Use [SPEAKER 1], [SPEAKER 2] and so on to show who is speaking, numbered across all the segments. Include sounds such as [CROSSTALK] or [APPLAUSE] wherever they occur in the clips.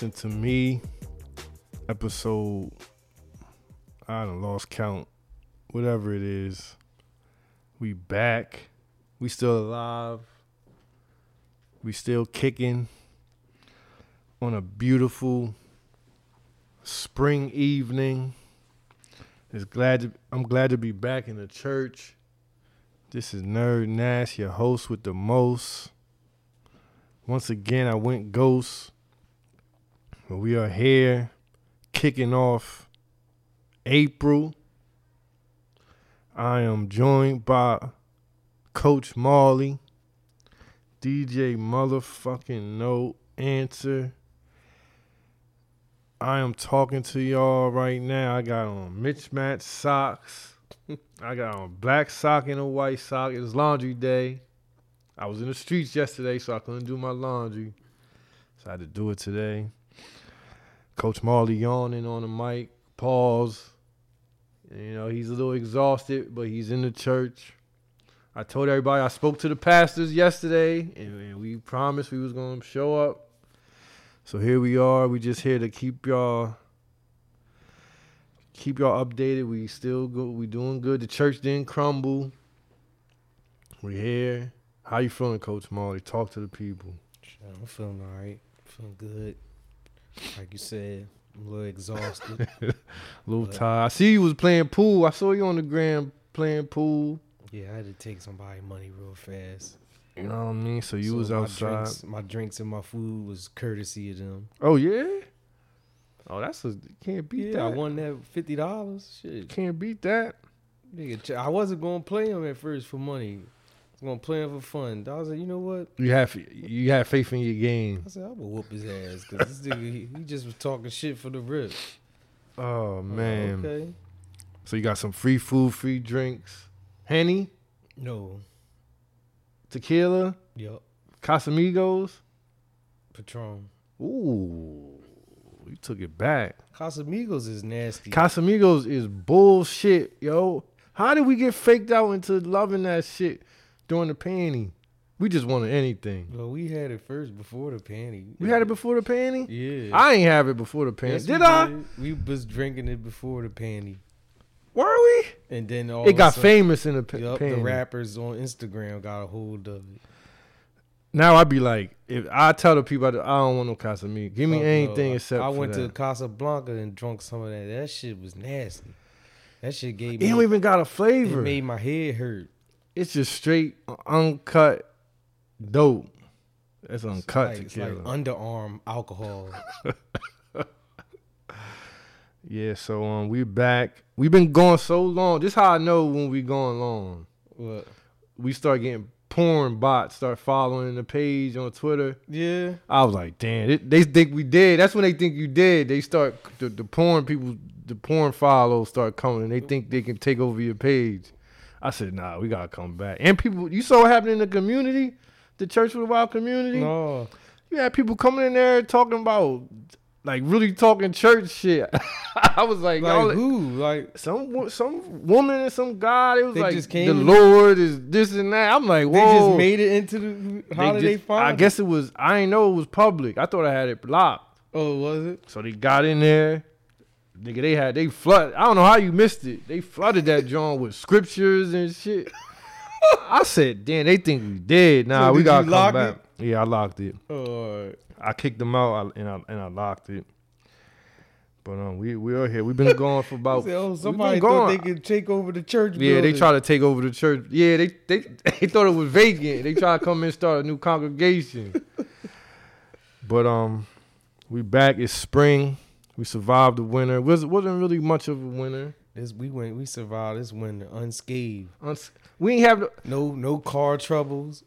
[SPEAKER 1] Listen to me. Episode I don't lost count. Whatever it is. We back. We still alive. We still kicking on a beautiful spring evening. It's glad to, I'm glad to be back in the church. This is Nerd Nash, your host with the most. Once again, I went ghost. We are here kicking off April. I am joined by Coach Mally, DJ motherfucking no answer. I am talking to y'all right now. I got on Mitch mismatched socks. [LAUGHS] I got on black sock and a white sock. It's laundry day. I was in the streets yesterday, so I couldn't do my laundry. So I had to do it today. Coach Mally yawning on the mic. Pause. You know, he's a little exhausted, but he's in the church. I told everybody I spoke to the pastors yesterday, and, we promised we was gonna show up. So here we are. We just here to keep y'all keep y'all updated. We still go. We doing good. The church didn't crumble. We here. How you feeling, Coach Mally? Talk to the people.
[SPEAKER 2] I'm feeling all right. Feeling good. Like you said, I'm a little exhausted. [LAUGHS]
[SPEAKER 1] A little
[SPEAKER 2] But-
[SPEAKER 1] tired. I see you was playing pool. I saw you on the gram playing pool.
[SPEAKER 2] yeah, I had to take somebody money real fast.
[SPEAKER 1] You know what I mean? So you
[SPEAKER 2] So
[SPEAKER 1] was
[SPEAKER 2] my
[SPEAKER 1] outside.
[SPEAKER 2] Drinks, my drinks and my food was courtesy of them.
[SPEAKER 1] Oh yeah. Oh, that's a can't beat
[SPEAKER 2] Yeah, I won that fifty dollars. Shit,
[SPEAKER 1] Can't beat that.
[SPEAKER 2] nigga, I wasn't gonna play him at first for money. I was gonna play him for fun. I was like, you know what?
[SPEAKER 1] You have you have faith in your game.
[SPEAKER 2] I said, I'm gonna whoop his ass because this nigga, he, he just was talking shit for the rip.
[SPEAKER 1] Oh uh, man.
[SPEAKER 2] Okay.
[SPEAKER 1] So you got some free food, free drinks, Henny,
[SPEAKER 2] No.
[SPEAKER 1] tequila,
[SPEAKER 2] Yup.
[SPEAKER 1] Casamigos.
[SPEAKER 2] Patron.
[SPEAKER 1] Ooh, you took it back.
[SPEAKER 2] Casamigos is nasty.
[SPEAKER 1] Casamigos is bullshit, yo. How did we get faked out into loving that shit during the panty? We just wanted anything.
[SPEAKER 2] well, we had it first before the panty.
[SPEAKER 1] We had it before the panty.
[SPEAKER 2] Yeah.
[SPEAKER 1] I ain't have it before the panty.
[SPEAKER 2] Yes,
[SPEAKER 1] did
[SPEAKER 2] we
[SPEAKER 1] I?
[SPEAKER 2] We was drinking it before the panty,
[SPEAKER 1] Were we?
[SPEAKER 2] and then all
[SPEAKER 1] It got
[SPEAKER 2] sudden-
[SPEAKER 1] famous in the pa-
[SPEAKER 2] Yup, the rappers on Instagram got a hold of it.
[SPEAKER 1] Now I'd be like, if I tell the people I don't want no Casamigos, give me
[SPEAKER 2] no.
[SPEAKER 1] anything except
[SPEAKER 2] I went
[SPEAKER 1] that.
[SPEAKER 2] to Casablanca and drunk some of that. That shit was nasty. That shit gave
[SPEAKER 1] It
[SPEAKER 2] me.
[SPEAKER 1] don't even got a flavor.
[SPEAKER 2] it
[SPEAKER 1] flavor.
[SPEAKER 2] made my head hurt.
[SPEAKER 1] It's just straight uncut dope. That's
[SPEAKER 2] It's
[SPEAKER 1] uncut
[SPEAKER 2] like, it's like underarm alcohol. [LAUGHS]
[SPEAKER 1] yeah, so um, we back. We've been going so long. This how I know when we going long.
[SPEAKER 2] What?
[SPEAKER 1] We start getting porn bots start following the page on Twitter.
[SPEAKER 2] Yeah.
[SPEAKER 1] I was like, damn, it, they think we did. That's when they think you did. They start the, the porn people, the porn follows start coming. and They think they can take over your page. I said, nah, we gotta come back. And people, you saw what happened in the community, the Church for the Wild community.
[SPEAKER 2] No.
[SPEAKER 1] You had people coming in there talking about, like, really talking church shit. [LAUGHS] I was like,
[SPEAKER 2] Like
[SPEAKER 1] y'all,
[SPEAKER 2] who? Like
[SPEAKER 1] some some woman and some guy. It was like
[SPEAKER 2] just came
[SPEAKER 1] the Lord is this and that. I'm like, whoa.
[SPEAKER 2] they just made it into the. holiday
[SPEAKER 1] just- I guess it was. I didn't know it was public. I thought I had it blocked.
[SPEAKER 2] Oh, was it?
[SPEAKER 1] So they got in there. Nigga, they had they flood. I don't know how you missed it. They flooded that joint with scriptures and shit. [LAUGHS] I said, damn, they think we dead. Nah,
[SPEAKER 2] So
[SPEAKER 1] we gotta come back. Yeah, I locked it.
[SPEAKER 2] Oh, right.
[SPEAKER 1] I kicked them out and I and I locked it. But um, we we are here. We've been going for about. [LAUGHS]
[SPEAKER 2] Say, oh, somebody thought they could take over the church.
[SPEAKER 1] Yeah, they try to take over the church. Yeah, they they [LAUGHS] they thought it was vacant. They try to come in and start a new congregation. but um, we back. It's spring. We survived the winter. Was wasn't really much of a winter.
[SPEAKER 2] This we went. We survived this winter unscathed.
[SPEAKER 1] Uns- We ain't have
[SPEAKER 2] No, no car troubles.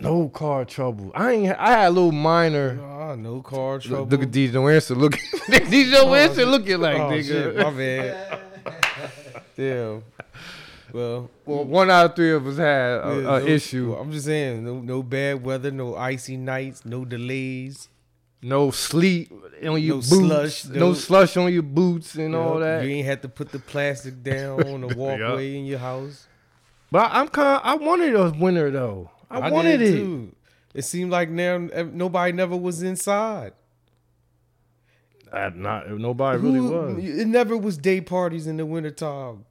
[SPEAKER 1] no car trouble. I ain't. I had a little minor.
[SPEAKER 2] Nah, no car trouble.
[SPEAKER 1] Look, look at DJ No Answer. Look, DJ No
[SPEAKER 2] Oh,
[SPEAKER 1] Answer
[SPEAKER 2] shit.
[SPEAKER 1] looking like
[SPEAKER 2] oh,
[SPEAKER 1] nigga.
[SPEAKER 2] shit, my bad. [LAUGHS] Damn. Well,
[SPEAKER 1] Well, one out of three of us had an
[SPEAKER 2] yeah, no-
[SPEAKER 1] issue.
[SPEAKER 2] well, I'm just saying, no, no bad weather, no icy nights, no delays.
[SPEAKER 1] No sleep on your
[SPEAKER 2] No
[SPEAKER 1] boots.
[SPEAKER 2] slush,
[SPEAKER 1] no, slush on your boots and
[SPEAKER 2] You
[SPEAKER 1] all
[SPEAKER 2] know,
[SPEAKER 1] that.
[SPEAKER 2] You ain't had to put the plastic down on the [LAUGHS] walkway in your house.
[SPEAKER 1] But I'm kind. I wanted a winter though. I, wanted
[SPEAKER 2] did
[SPEAKER 1] it.
[SPEAKER 2] too. It seemed like now nobody never was inside.
[SPEAKER 1] Uh, not nobody really was.
[SPEAKER 2] It never was day parties in the wintertime.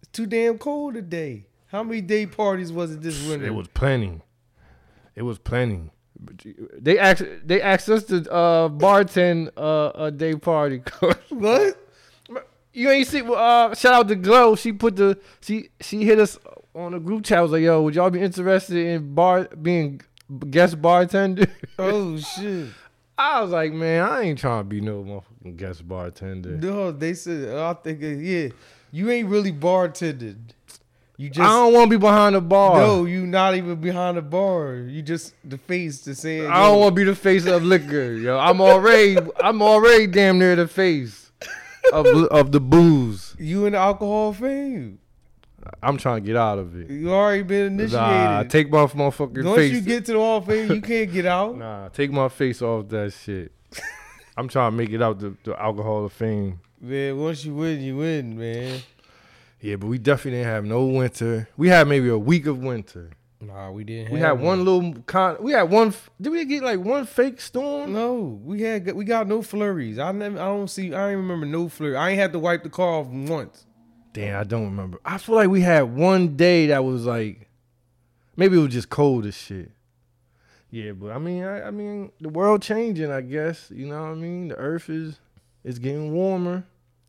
[SPEAKER 2] It's too damn cold today. How many day parties was it this winter?
[SPEAKER 1] It was plenty. It was plenty. They asked they asked us to uh, bartend uh, a day party. [LAUGHS]
[SPEAKER 2] what?
[SPEAKER 1] you ain't see uh, shout out to Glow. She put the she she hit us on the group chat. Was like, yo, would y'all be interested in bar being guest bartender? [LAUGHS]
[SPEAKER 2] Oh shit!
[SPEAKER 1] I was like, man, I ain't trying to be no motherfucking guest bartender.
[SPEAKER 2] No, they said I think uh, yeah, you ain't really bartended. You just
[SPEAKER 1] I don't want to be behind the bar.
[SPEAKER 2] no, you not even behind the bar. You just the face to say.
[SPEAKER 1] I don't want to be the face of liquor, yo. I'm already, I'm already damn near the face of of the booze.
[SPEAKER 2] You in the alcohol fame.
[SPEAKER 1] I'm trying to get out of it.
[SPEAKER 2] You already been initiated.
[SPEAKER 1] Nah, take my motherfucking
[SPEAKER 2] Once
[SPEAKER 1] face.
[SPEAKER 2] you get to the hall of fame, you can't get out. [LAUGHS]
[SPEAKER 1] nah, take my face off that shit. [LAUGHS] I'm trying to make it out the, the alcohol of fame.
[SPEAKER 2] Man, once you win, you win, man.
[SPEAKER 1] Yeah, but we definitely didn't have no winter. We had maybe a week of winter.
[SPEAKER 2] Nah, we didn't.
[SPEAKER 1] We
[SPEAKER 2] have
[SPEAKER 1] had one little con. We had one. Did we get like one fake storm?
[SPEAKER 2] No, we had we got no flurries. I never. I don't see. I ain't remember no flurry. I ain't had to wipe the car off once.
[SPEAKER 1] Damn, I don't remember. I feel like we had one day that was like, maybe it was just cold as shit. Yeah, but I mean, I, I mean, the world changing. I guess you know what I mean. The earth is is getting warmer.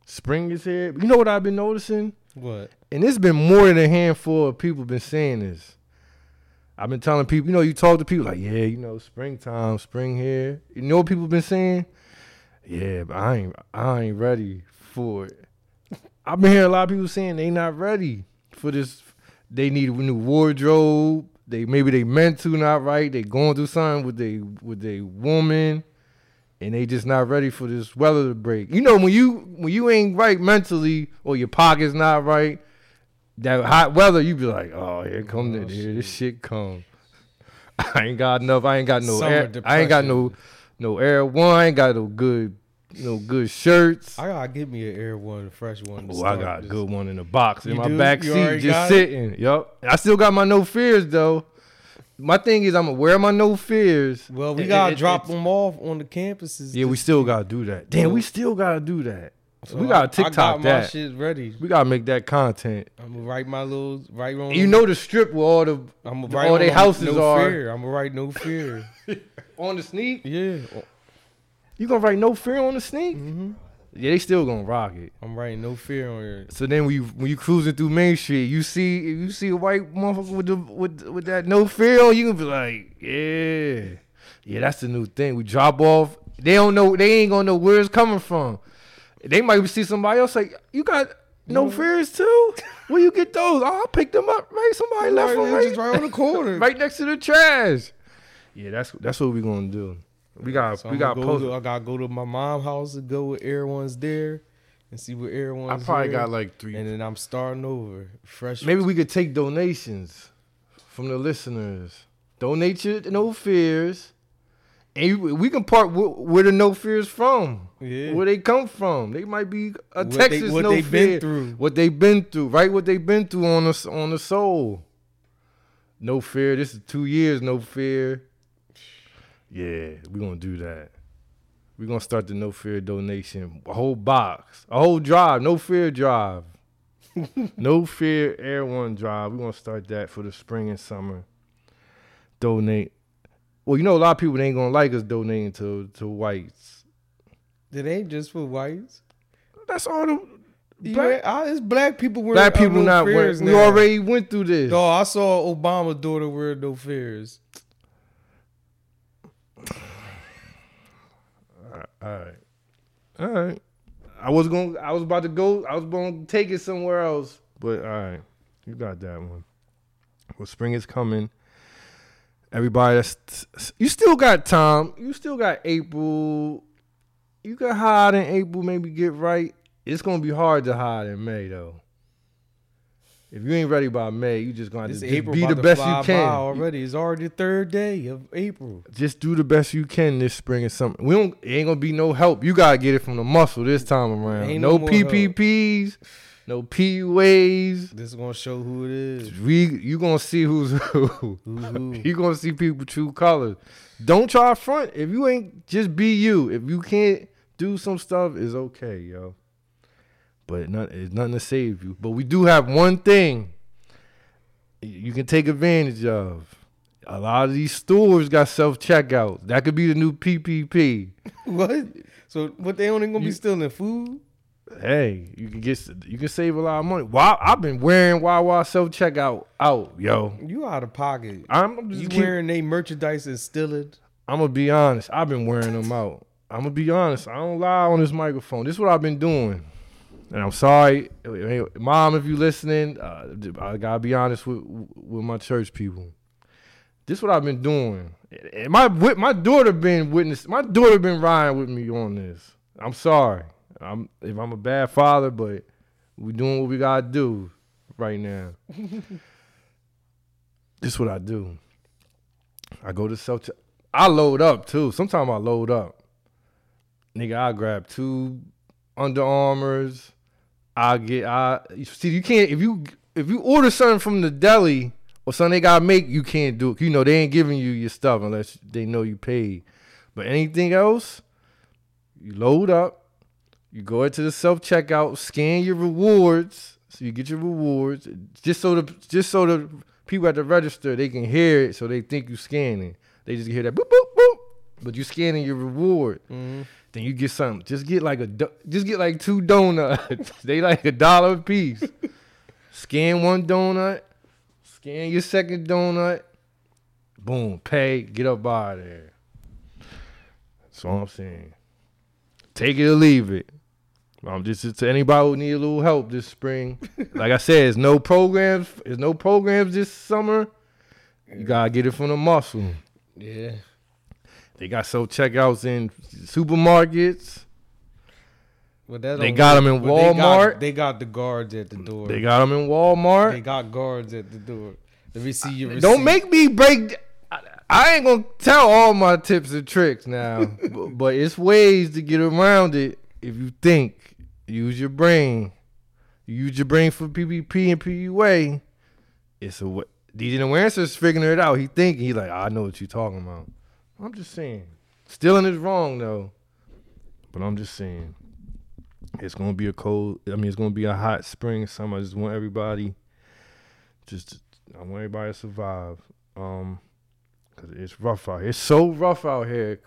[SPEAKER 1] Spring is here. You know what I've been noticing,
[SPEAKER 2] What?
[SPEAKER 1] and it's been more than a handful of people been saying this. I've been telling people, you know, you talk to people like, yeah, you know, springtime, spring here. You know what people been saying? Yeah, but I ain't, I ain't ready for it. [LAUGHS] I've been hearing a lot of people saying they not ready for this. They need a new wardrobe. They maybe they meant to not right. They going through something with they with they woman, and they just not ready for this weather to break. You know when you when you ain't right mentally or your pocket's not right, that hot weather you be like, oh here come
[SPEAKER 2] Oh,
[SPEAKER 1] the here this
[SPEAKER 2] shit.
[SPEAKER 1] come. [LAUGHS] I ain't got enough. I ain't got no
[SPEAKER 2] Summer
[SPEAKER 1] air. I ain't got no no air one. I ain't got no good no good shirts.
[SPEAKER 2] I gotta get me an Air One, a fresh one.
[SPEAKER 1] Oh, I got a good one in the box in my
[SPEAKER 2] do?
[SPEAKER 1] back seat, just
[SPEAKER 2] got it?
[SPEAKER 1] sitting. Yup. I still got my no fears though. My thing is, I'm gonna wear my no fears.
[SPEAKER 2] Well, we
[SPEAKER 1] It-
[SPEAKER 2] gotta
[SPEAKER 1] it-
[SPEAKER 2] drop
[SPEAKER 1] it's-
[SPEAKER 2] them off on the campuses.
[SPEAKER 1] Yeah, we still gotta do that. Damn, we still gotta do that.
[SPEAKER 2] So
[SPEAKER 1] we gotta TikTok
[SPEAKER 2] I
[SPEAKER 1] TikTok
[SPEAKER 2] got my
[SPEAKER 1] that.
[SPEAKER 2] shit ready.
[SPEAKER 1] We gotta make that content.
[SPEAKER 2] I'm gonna write my little right on.
[SPEAKER 1] You know the strip where all the
[SPEAKER 2] I'm gonna
[SPEAKER 1] all
[SPEAKER 2] write on
[SPEAKER 1] they houses
[SPEAKER 2] no
[SPEAKER 1] are
[SPEAKER 2] fear. I'm gonna write no fear. [LAUGHS]
[SPEAKER 1] on the sneak.
[SPEAKER 2] yeah.
[SPEAKER 1] You gonna write no fear on the sneak?
[SPEAKER 2] hmm
[SPEAKER 1] Yeah, they still gonna rock it.
[SPEAKER 2] I'm writing no fear on here.
[SPEAKER 1] So then when you when you cruising through Main Street, you see you see a white motherfucker with the with with that no fear on, you gonna be like, yeah, yeah, that's the new thing. We drop off. They don't know. They ain't gonna know where it's coming from. They might see somebody else like, you got no
[SPEAKER 2] No.
[SPEAKER 1] fears too. Where you get those? Oh, I picked them up. Right, somebody left
[SPEAKER 2] Right,
[SPEAKER 1] them right,
[SPEAKER 2] just right on the corner. [LAUGHS]
[SPEAKER 1] right next to the trash. Yeah, that's that's what we gonna do. We got
[SPEAKER 2] So
[SPEAKER 1] we got
[SPEAKER 2] go
[SPEAKER 1] post.
[SPEAKER 2] to, I gotta go to my mom's house and go with Air Ones there and see what Air
[SPEAKER 1] I probably got like three.
[SPEAKER 2] and then I'm starting over fresh.
[SPEAKER 1] Maybe we could take donations from the listeners. Donate your no fears, and we can part wh- where the no fears from,
[SPEAKER 2] yeah.
[SPEAKER 1] where they come from. They might be a
[SPEAKER 2] What they-
[SPEAKER 1] Texas
[SPEAKER 2] what
[SPEAKER 1] no
[SPEAKER 2] they
[SPEAKER 1] fear.
[SPEAKER 2] been through.
[SPEAKER 1] What they've been through, right? What they've been through on the on the soul. No fear. This is two years. No fear. Yeah, we're gonna do that. We're gonna start the no fear donation. A whole box. A whole drive. No fear drive. [LAUGHS] no fear air one drive. We're gonna start that for the spring and summer. Donate. Well, you know a lot of people ain't gonna like us donating to to whites.
[SPEAKER 2] It ain't just for whites.
[SPEAKER 1] That's all the Black-
[SPEAKER 2] I- it's black people wearing
[SPEAKER 1] black people
[SPEAKER 2] no
[SPEAKER 1] not wearing. We
[SPEAKER 2] now.
[SPEAKER 1] already went through this.
[SPEAKER 2] No, I saw Obama's daughter wear no fears.
[SPEAKER 1] All right. All right. I was going I was about to go I was going to take it somewhere else, but all right. You got that one. Well, spring is coming. Everybody that's you still got time. You still got April. You can hide in April, maybe get right. It's to be hard to hide in May though. If you ain't ready by May, you just going to
[SPEAKER 2] This
[SPEAKER 1] just
[SPEAKER 2] April
[SPEAKER 1] be the best you can.
[SPEAKER 2] already. It's already the third day of April.
[SPEAKER 1] just do the best you can this spring or something. We don't it ain't gonna be no help. You gotta get it from the muscle this time around.
[SPEAKER 2] Ain't
[SPEAKER 1] no
[SPEAKER 2] no more help.
[SPEAKER 1] PPPs, no PUAs.
[SPEAKER 2] This is gonna show who it is.
[SPEAKER 1] We you gonna see who's [LAUGHS] who.
[SPEAKER 2] Who, who. [LAUGHS]
[SPEAKER 1] you gonna see people true colors. Don't try front. If you ain't just be you. If you can't do some stuff is okay, yo. But not, it's nothing to save you. But we do have one thing you can take advantage of. A lot of these stores got self checkouts. That could be the new PPP. [LAUGHS]
[SPEAKER 2] What? So what? They only gonna
[SPEAKER 1] You-
[SPEAKER 2] be stealing food?
[SPEAKER 1] Hey, you can get you can save a lot of money. Wow, I've been wearing Wawa self checkout out, yo.
[SPEAKER 2] You out of pocket.
[SPEAKER 1] I'm I'm just
[SPEAKER 2] You
[SPEAKER 1] keep-
[SPEAKER 2] wearing they merchandise and stealing?
[SPEAKER 1] I'm gonna be honest. I've been wearing them out. I'm gonna be honest. I don't lie on this microphone. This is what I've been doing, and I'm sorry, mom, if you're listening. Uh, I gotta be honest with with my church people. This is what I've been doing. And my my daughter been witness. My daughter been riding with me on this. I'm sorry. I'm if I'm a bad father, but we doing what we gotta do right now. [LAUGHS] this is what I do. I go to self. I load up too. Sometimes I load up. Nigga, I grab two Under Armours. I get I see you can't if you if you order something from the deli or something they gotta make, you can't do it. You know, they ain't giving you your stuff unless they know you paid. But anything else, you load up, you go into the self checkout, scan your rewards, so you get your rewards. Just so the just so the people at the register they can hear it, so they think you scanning. They just hear that boop boop boop, but you scanning your reward.
[SPEAKER 2] Mm-hmm.
[SPEAKER 1] Then you get something. Just get like a just get like two donuts. [LAUGHS] they like a dollar a piece. Scan one donut, scan your second donut. Boom, pay, get up out of there. That's all I'm saying. Take it or leave it. Um, just to anybody who need a little help this spring. [LAUGHS] like I said, there's no programs. There's no programs this summer. You gotta get it from the muscle.
[SPEAKER 2] Yeah.
[SPEAKER 1] They got self checkouts in supermarkets.
[SPEAKER 2] That
[SPEAKER 1] They got them in
[SPEAKER 2] But they got-
[SPEAKER 1] Walmart.
[SPEAKER 2] They got, the guards at the door.
[SPEAKER 1] They got them in Walmart.
[SPEAKER 2] They got guards at the door. Let me see your receipt.
[SPEAKER 1] Don't make me break. I, I ain't gonna tell all my tips and tricks now, [LAUGHS] but, but it's ways to get around it if you think. Use your brain. Use your brain for PPP and PUA. It's a way. DJ Awareness is figuring it out. He thinking he like I know what you're talking about. I'm just saying, stealing is wrong though. But I'm just saying, it's gonna be a cold. I mean, it's gonna be a hot spring summer. I just want everybody, just I want everybody to survive. Um, cause it's rough out here. It's so rough out here.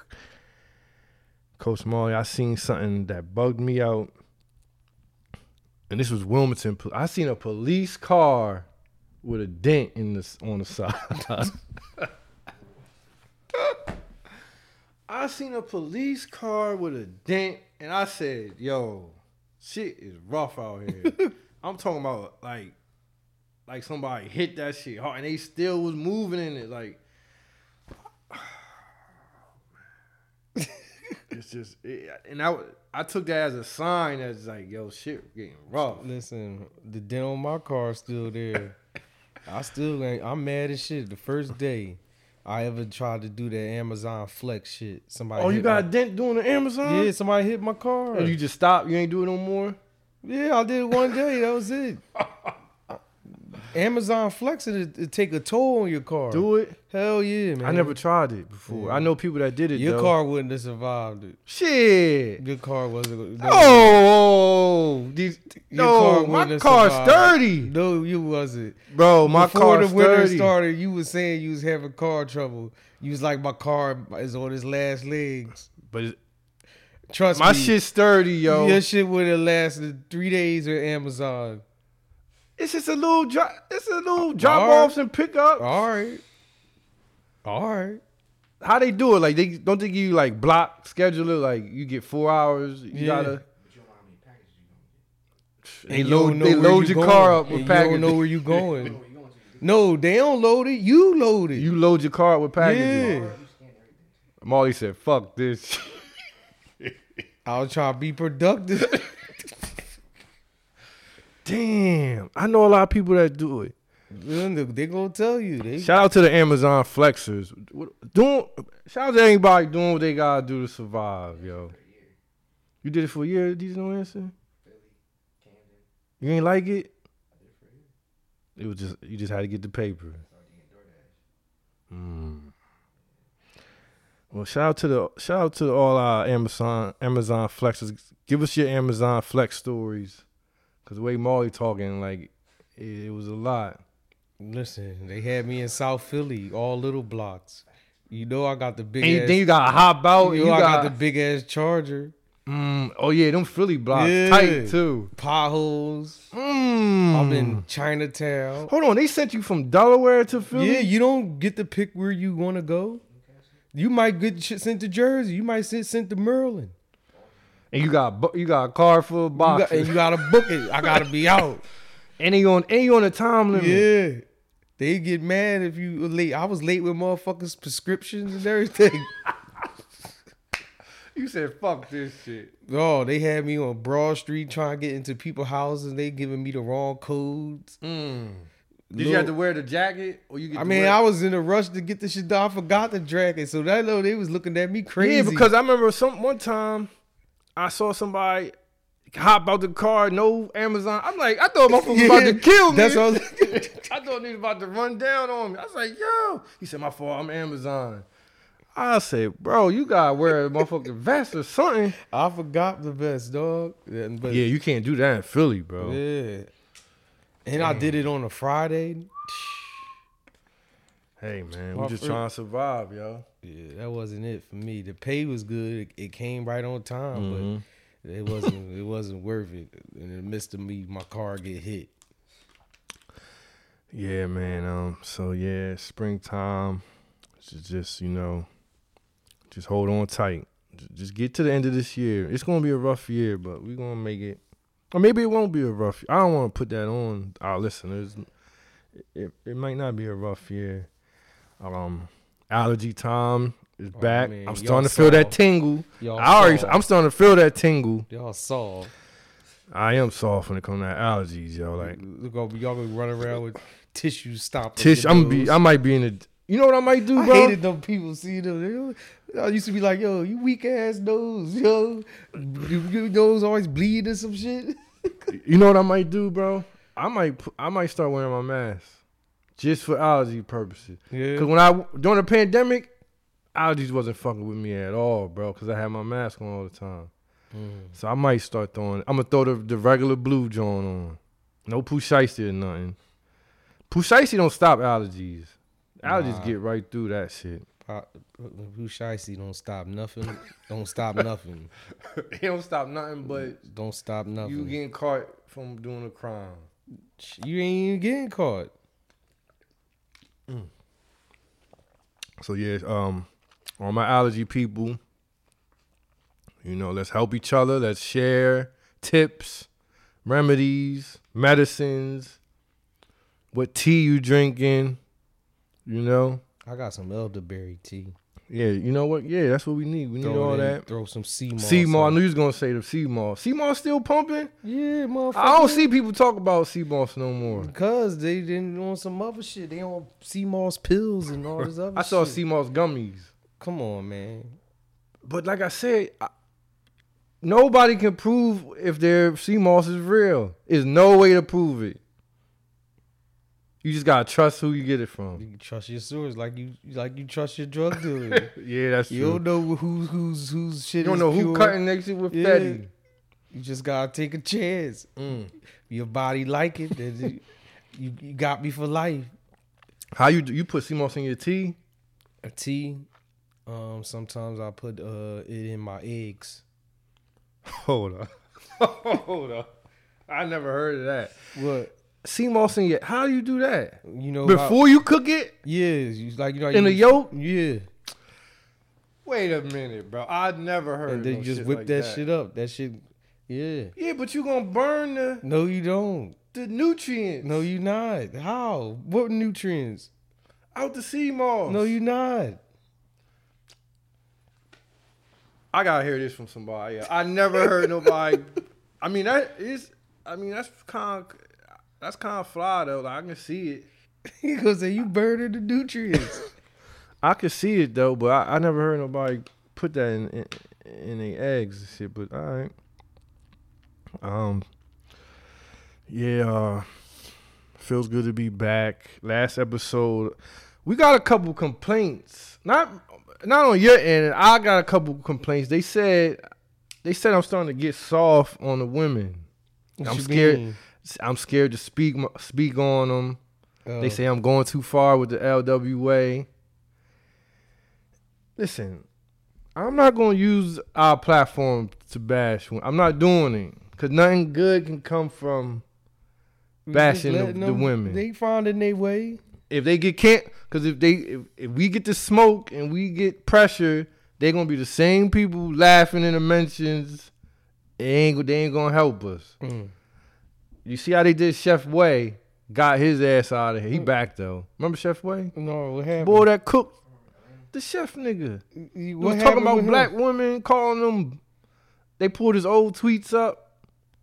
[SPEAKER 1] Coach Mally, I seen something that bugged me out, and this was Wilmington. I seen a police car with a dent in this on the [LAUGHS] side. [LAUGHS] I seen a police car with a dent, and I said, "Yo, shit is rough out here." [LAUGHS] I'm talking about like, like somebody hit that shit hard, and they still was moving in it. Like, [SIGHS] it's just, it, and I, I took that as a sign that's like, "Yo, shit getting rough."
[SPEAKER 2] Listen, the dent on my car is still there. I still ain't. I'm mad as shit. The first day I ever tried to do that Amazon Flex shit. Somebody.
[SPEAKER 1] Oh, you
[SPEAKER 2] hit
[SPEAKER 1] got a dent doing the Amazon?
[SPEAKER 2] Yeah, somebody hit my car.
[SPEAKER 1] And you just stopped. You ain't do it no more.
[SPEAKER 2] Yeah, I did it one day. That was it. [LAUGHS] Amazon Flex it, it take a toll on your car.
[SPEAKER 1] Do it.
[SPEAKER 2] Hell yeah, man.
[SPEAKER 1] I never tried it before.
[SPEAKER 2] Yeah.
[SPEAKER 1] I know people that did it.
[SPEAKER 2] Your
[SPEAKER 1] though.
[SPEAKER 2] car wouldn't have survived it.
[SPEAKER 1] Shit.
[SPEAKER 2] Your car wasn't. No,
[SPEAKER 1] Oh, these, no,
[SPEAKER 2] car
[SPEAKER 1] my car's
[SPEAKER 2] survived.
[SPEAKER 1] sturdy,
[SPEAKER 2] No, you wasn't.
[SPEAKER 1] bro. My
[SPEAKER 2] Before
[SPEAKER 1] car's
[SPEAKER 2] the winter
[SPEAKER 1] sturdy.
[SPEAKER 2] started, you was saying you was having car trouble. You was like, my car is on its last legs.
[SPEAKER 1] But it-
[SPEAKER 2] Trust
[SPEAKER 1] my
[SPEAKER 2] me.
[SPEAKER 1] My shit's sturdy, yo.
[SPEAKER 2] Your shit would have lasted three days with Amazon.
[SPEAKER 1] It's just a little drop. It's a little uh, drop
[SPEAKER 2] Alright.
[SPEAKER 1] offs and pickups.
[SPEAKER 2] All right. All right.
[SPEAKER 1] How they do it? Like they don't they give you like block scheduler? Like you get four hours. You
[SPEAKER 2] Yeah.
[SPEAKER 1] gotta. They load. They load
[SPEAKER 2] you
[SPEAKER 1] your car up with
[SPEAKER 2] And You don't know where you going. no, they don't load it. You load it.
[SPEAKER 1] You load your car up with packages.
[SPEAKER 2] yeah.
[SPEAKER 1] Mally said, "Fuck this." [LAUGHS]
[SPEAKER 2] I was trying to be productive. [LAUGHS]
[SPEAKER 1] Damn, I know a lot of people that do it.
[SPEAKER 2] they gonna tell you. They
[SPEAKER 1] Shout out to the Amazon flexers. Doing shout out to anybody doing what they gotta do to survive, yo. You did it for a year, these no answer? You ain't like it? It was just you just had to get the paper. Mm. Well, shout out to the shout out to all our Amazon Amazon flexes. Give us your Amazon flex stories, cause the way Mally talking, like it, it was a lot.
[SPEAKER 2] Listen, they had me in South Philly, all little blocks. You know I got the big
[SPEAKER 1] And
[SPEAKER 2] ass.
[SPEAKER 1] then you got to hop out.
[SPEAKER 2] you
[SPEAKER 1] You,
[SPEAKER 2] know I
[SPEAKER 1] got,
[SPEAKER 2] got the big ass charger,
[SPEAKER 1] mm, oh yeah, them Philly blocks
[SPEAKER 2] Yeah.
[SPEAKER 1] tight too.
[SPEAKER 2] potholes.
[SPEAKER 1] Mm.
[SPEAKER 2] I'm in Chinatown.
[SPEAKER 1] Hold on, they sent you from Delaware to Philly.
[SPEAKER 2] Yeah, you don't get to pick where you want to go. You might get sent to Jersey. You might get sent to Maryland.
[SPEAKER 1] And you got you got a car full of
[SPEAKER 2] You got,
[SPEAKER 1] boxes.
[SPEAKER 2] and you gotta book it. I gotta be [LAUGHS] out.
[SPEAKER 1] and you on and you on a time limit.
[SPEAKER 2] Yeah. They get mad if you late. I was late with motherfuckers' prescriptions and everything. [LAUGHS]
[SPEAKER 1] You said fuck this shit.
[SPEAKER 2] oh, they had me on Broad Street trying to get into people's houses. They giving me the wrong codes.
[SPEAKER 1] Mm. Did you have to wear the jacket or you? Get
[SPEAKER 2] I mean, I was in a rush to get the shit done. I forgot the jacket, so that know they was looking at me crazy.
[SPEAKER 1] Yeah, because I remember some one time I saw somebody hop out the car, no Amazon. I'm like, I thought my was [LAUGHS] about to kill me.
[SPEAKER 2] That's what I was- [LAUGHS]
[SPEAKER 1] I thought he was about to run down on me. I was like, yo. He said, my fault, I'm Amazon. I said, bro, you gotta wear a motherfucking vest or something.
[SPEAKER 2] I forgot the vest, dog. Yeah, But
[SPEAKER 1] Yeah, you can't do that in Philly, bro.
[SPEAKER 2] yeah. And I did it on a Friday.
[SPEAKER 1] Hey man, we just trying to survive, yo.
[SPEAKER 2] Yeah, that wasn't it for me. The pay was good. It, it came right on time,
[SPEAKER 1] Mhm.
[SPEAKER 2] but it wasn't. it wasn't worth it. In the midst of me, my car get hit.
[SPEAKER 1] Yeah, man. Um, so yeah, springtime. Just, just you know, just hold on tight. Just get to the end of this year. It's gonna be a rough year, but we're gonna make it. Or maybe it won't be a rough. Year. I don't want to put that on our listeners. It it might not be a rough year. Um, allergy time is
[SPEAKER 2] Oh,
[SPEAKER 1] back.
[SPEAKER 2] man,
[SPEAKER 1] I'm starting to feel that tingle.
[SPEAKER 2] Y'all
[SPEAKER 1] I already.
[SPEAKER 2] soft.
[SPEAKER 1] I'm starting to feel that tingle.
[SPEAKER 2] Y'all saw.
[SPEAKER 1] I am soft when it comes to allergies, yo. Like
[SPEAKER 2] y'all gonna run around with tissue
[SPEAKER 1] stop.
[SPEAKER 2] your
[SPEAKER 1] I'm be. I might be in the. You know what I might do,
[SPEAKER 2] I
[SPEAKER 1] bro?
[SPEAKER 2] hated them people. See them. I used to be like, "Yo, you weak ass nose, yo, your nose always bleed or some shit." [LAUGHS]
[SPEAKER 1] You know what I might do, bro? I might I might start wearing my mask just for allergy purposes.
[SPEAKER 2] Yeah.
[SPEAKER 1] Cause when I during the pandemic, allergies wasn't fucking with me at all, bro. Cause I had my mask on all the time.
[SPEAKER 2] Mm.
[SPEAKER 1] So I might start throwing. I'm gonna throw the, the regular blue joint on. No Pooh Shiesty or nothing. Pooh Shiesty don't stop allergies. Allergies
[SPEAKER 2] Nah.
[SPEAKER 1] get right through that shit.
[SPEAKER 2] Shiesty don't stop nothing. Don't stop nothing. [LAUGHS]
[SPEAKER 1] it don't stop nothing but
[SPEAKER 2] Don't stop nothing.
[SPEAKER 1] you getting caught from doing a crime.
[SPEAKER 2] You ain't even getting caught.
[SPEAKER 1] So yeah, um, all my allergy people, you know, let's help each other. Let's share tips, remedies, medicines, what tea you drinking. You know,
[SPEAKER 2] I got some elderberry tea.
[SPEAKER 1] Yeah, you know what? Yeah, that's what we need. We need all
[SPEAKER 2] in,
[SPEAKER 1] that.
[SPEAKER 2] Throw some sea moss.
[SPEAKER 1] Sea moss. I knew you was gonna say the sea moss. Sea moss still pumping.
[SPEAKER 2] Yeah, motherfucker.
[SPEAKER 1] I don't see people talk about sea moss no more.
[SPEAKER 2] Because they didn't on some other shit. They on sea moss pills and all this [LAUGHS] other
[SPEAKER 1] I saw sea moss gummies.
[SPEAKER 2] Come on, man.
[SPEAKER 1] But like I said, I, nobody can prove if their sea moss is real. There's no way to prove it. You just gotta trust who you get it from.
[SPEAKER 2] You can trust your source like you like you trust your drug [LAUGHS] dealer.
[SPEAKER 1] Yeah, that's true.
[SPEAKER 2] you
[SPEAKER 1] true.
[SPEAKER 2] don't know who who's who's shit.
[SPEAKER 1] You don't know who cutting next to with
[SPEAKER 2] Yeah.
[SPEAKER 1] Fetty.
[SPEAKER 2] You just gotta take a chance.
[SPEAKER 1] Mm.
[SPEAKER 2] Your body like it, then you, you got me for life.
[SPEAKER 1] How you do? You put moss in your tea?
[SPEAKER 2] A tea. Um, sometimes I put uh it in my eggs.
[SPEAKER 1] Hold up. [LAUGHS] Hold up. I never heard of that.
[SPEAKER 2] What
[SPEAKER 1] Sea moss in your. How do you do that?
[SPEAKER 2] you know? how-
[SPEAKER 1] Before you cook it
[SPEAKER 2] yeah, you like you know
[SPEAKER 1] in
[SPEAKER 2] you,
[SPEAKER 1] the yolk?
[SPEAKER 2] Yeah,
[SPEAKER 1] Wait a minute, bro. I'd never heard.
[SPEAKER 2] and then
[SPEAKER 1] no
[SPEAKER 2] you just whip
[SPEAKER 1] like
[SPEAKER 2] that, shit up. That shit. Yeah.
[SPEAKER 1] Yeah, but you gonna burn the
[SPEAKER 2] No, you don't.
[SPEAKER 1] the nutrients.
[SPEAKER 2] No, you not. How? What nutrients?
[SPEAKER 1] out the sea moss.
[SPEAKER 2] No, you not.
[SPEAKER 1] I gotta hear this from somebody. else. I never heard nobody. I mean that is. I mean that's kind of that's kind of fly though. Like I can see it. [LAUGHS]
[SPEAKER 2] He gonna say you burning the nutrients. [LAUGHS]
[SPEAKER 1] I can see it though, but I, I never heard nobody put that in in, in their eggs and shit. But all right. Um. Yeah. Uh, feels good to be back. Last episode, we got a couple complaints. Not not on your end. I got a couple complaints. They said they said I'm starting to get soft on the women.
[SPEAKER 2] What
[SPEAKER 1] I'm scared.
[SPEAKER 2] mean?
[SPEAKER 1] I'm scared to speak speak on them.
[SPEAKER 2] Oh.
[SPEAKER 1] They say I'm going too far with the LWA. Listen, I'm not going to use our platform to bash. I'm not doing it because nothing good can come from bashing the- the women.
[SPEAKER 2] They finding their way.
[SPEAKER 1] if they get can't because if they if, if we get the smoke and we get pressure, they're gonna be the same people laughing in the mentions. It ain't they ain't gonna help us.
[SPEAKER 2] Mm.
[SPEAKER 1] You see how they did Chef Way? Got his ass out of here. He mm. back though. Remember Chef Way?
[SPEAKER 2] No, what happened?
[SPEAKER 1] Boy, that cook, the chef nigga. He was talking about
[SPEAKER 2] with him?
[SPEAKER 1] black women, calling them. They pulled his old tweets up.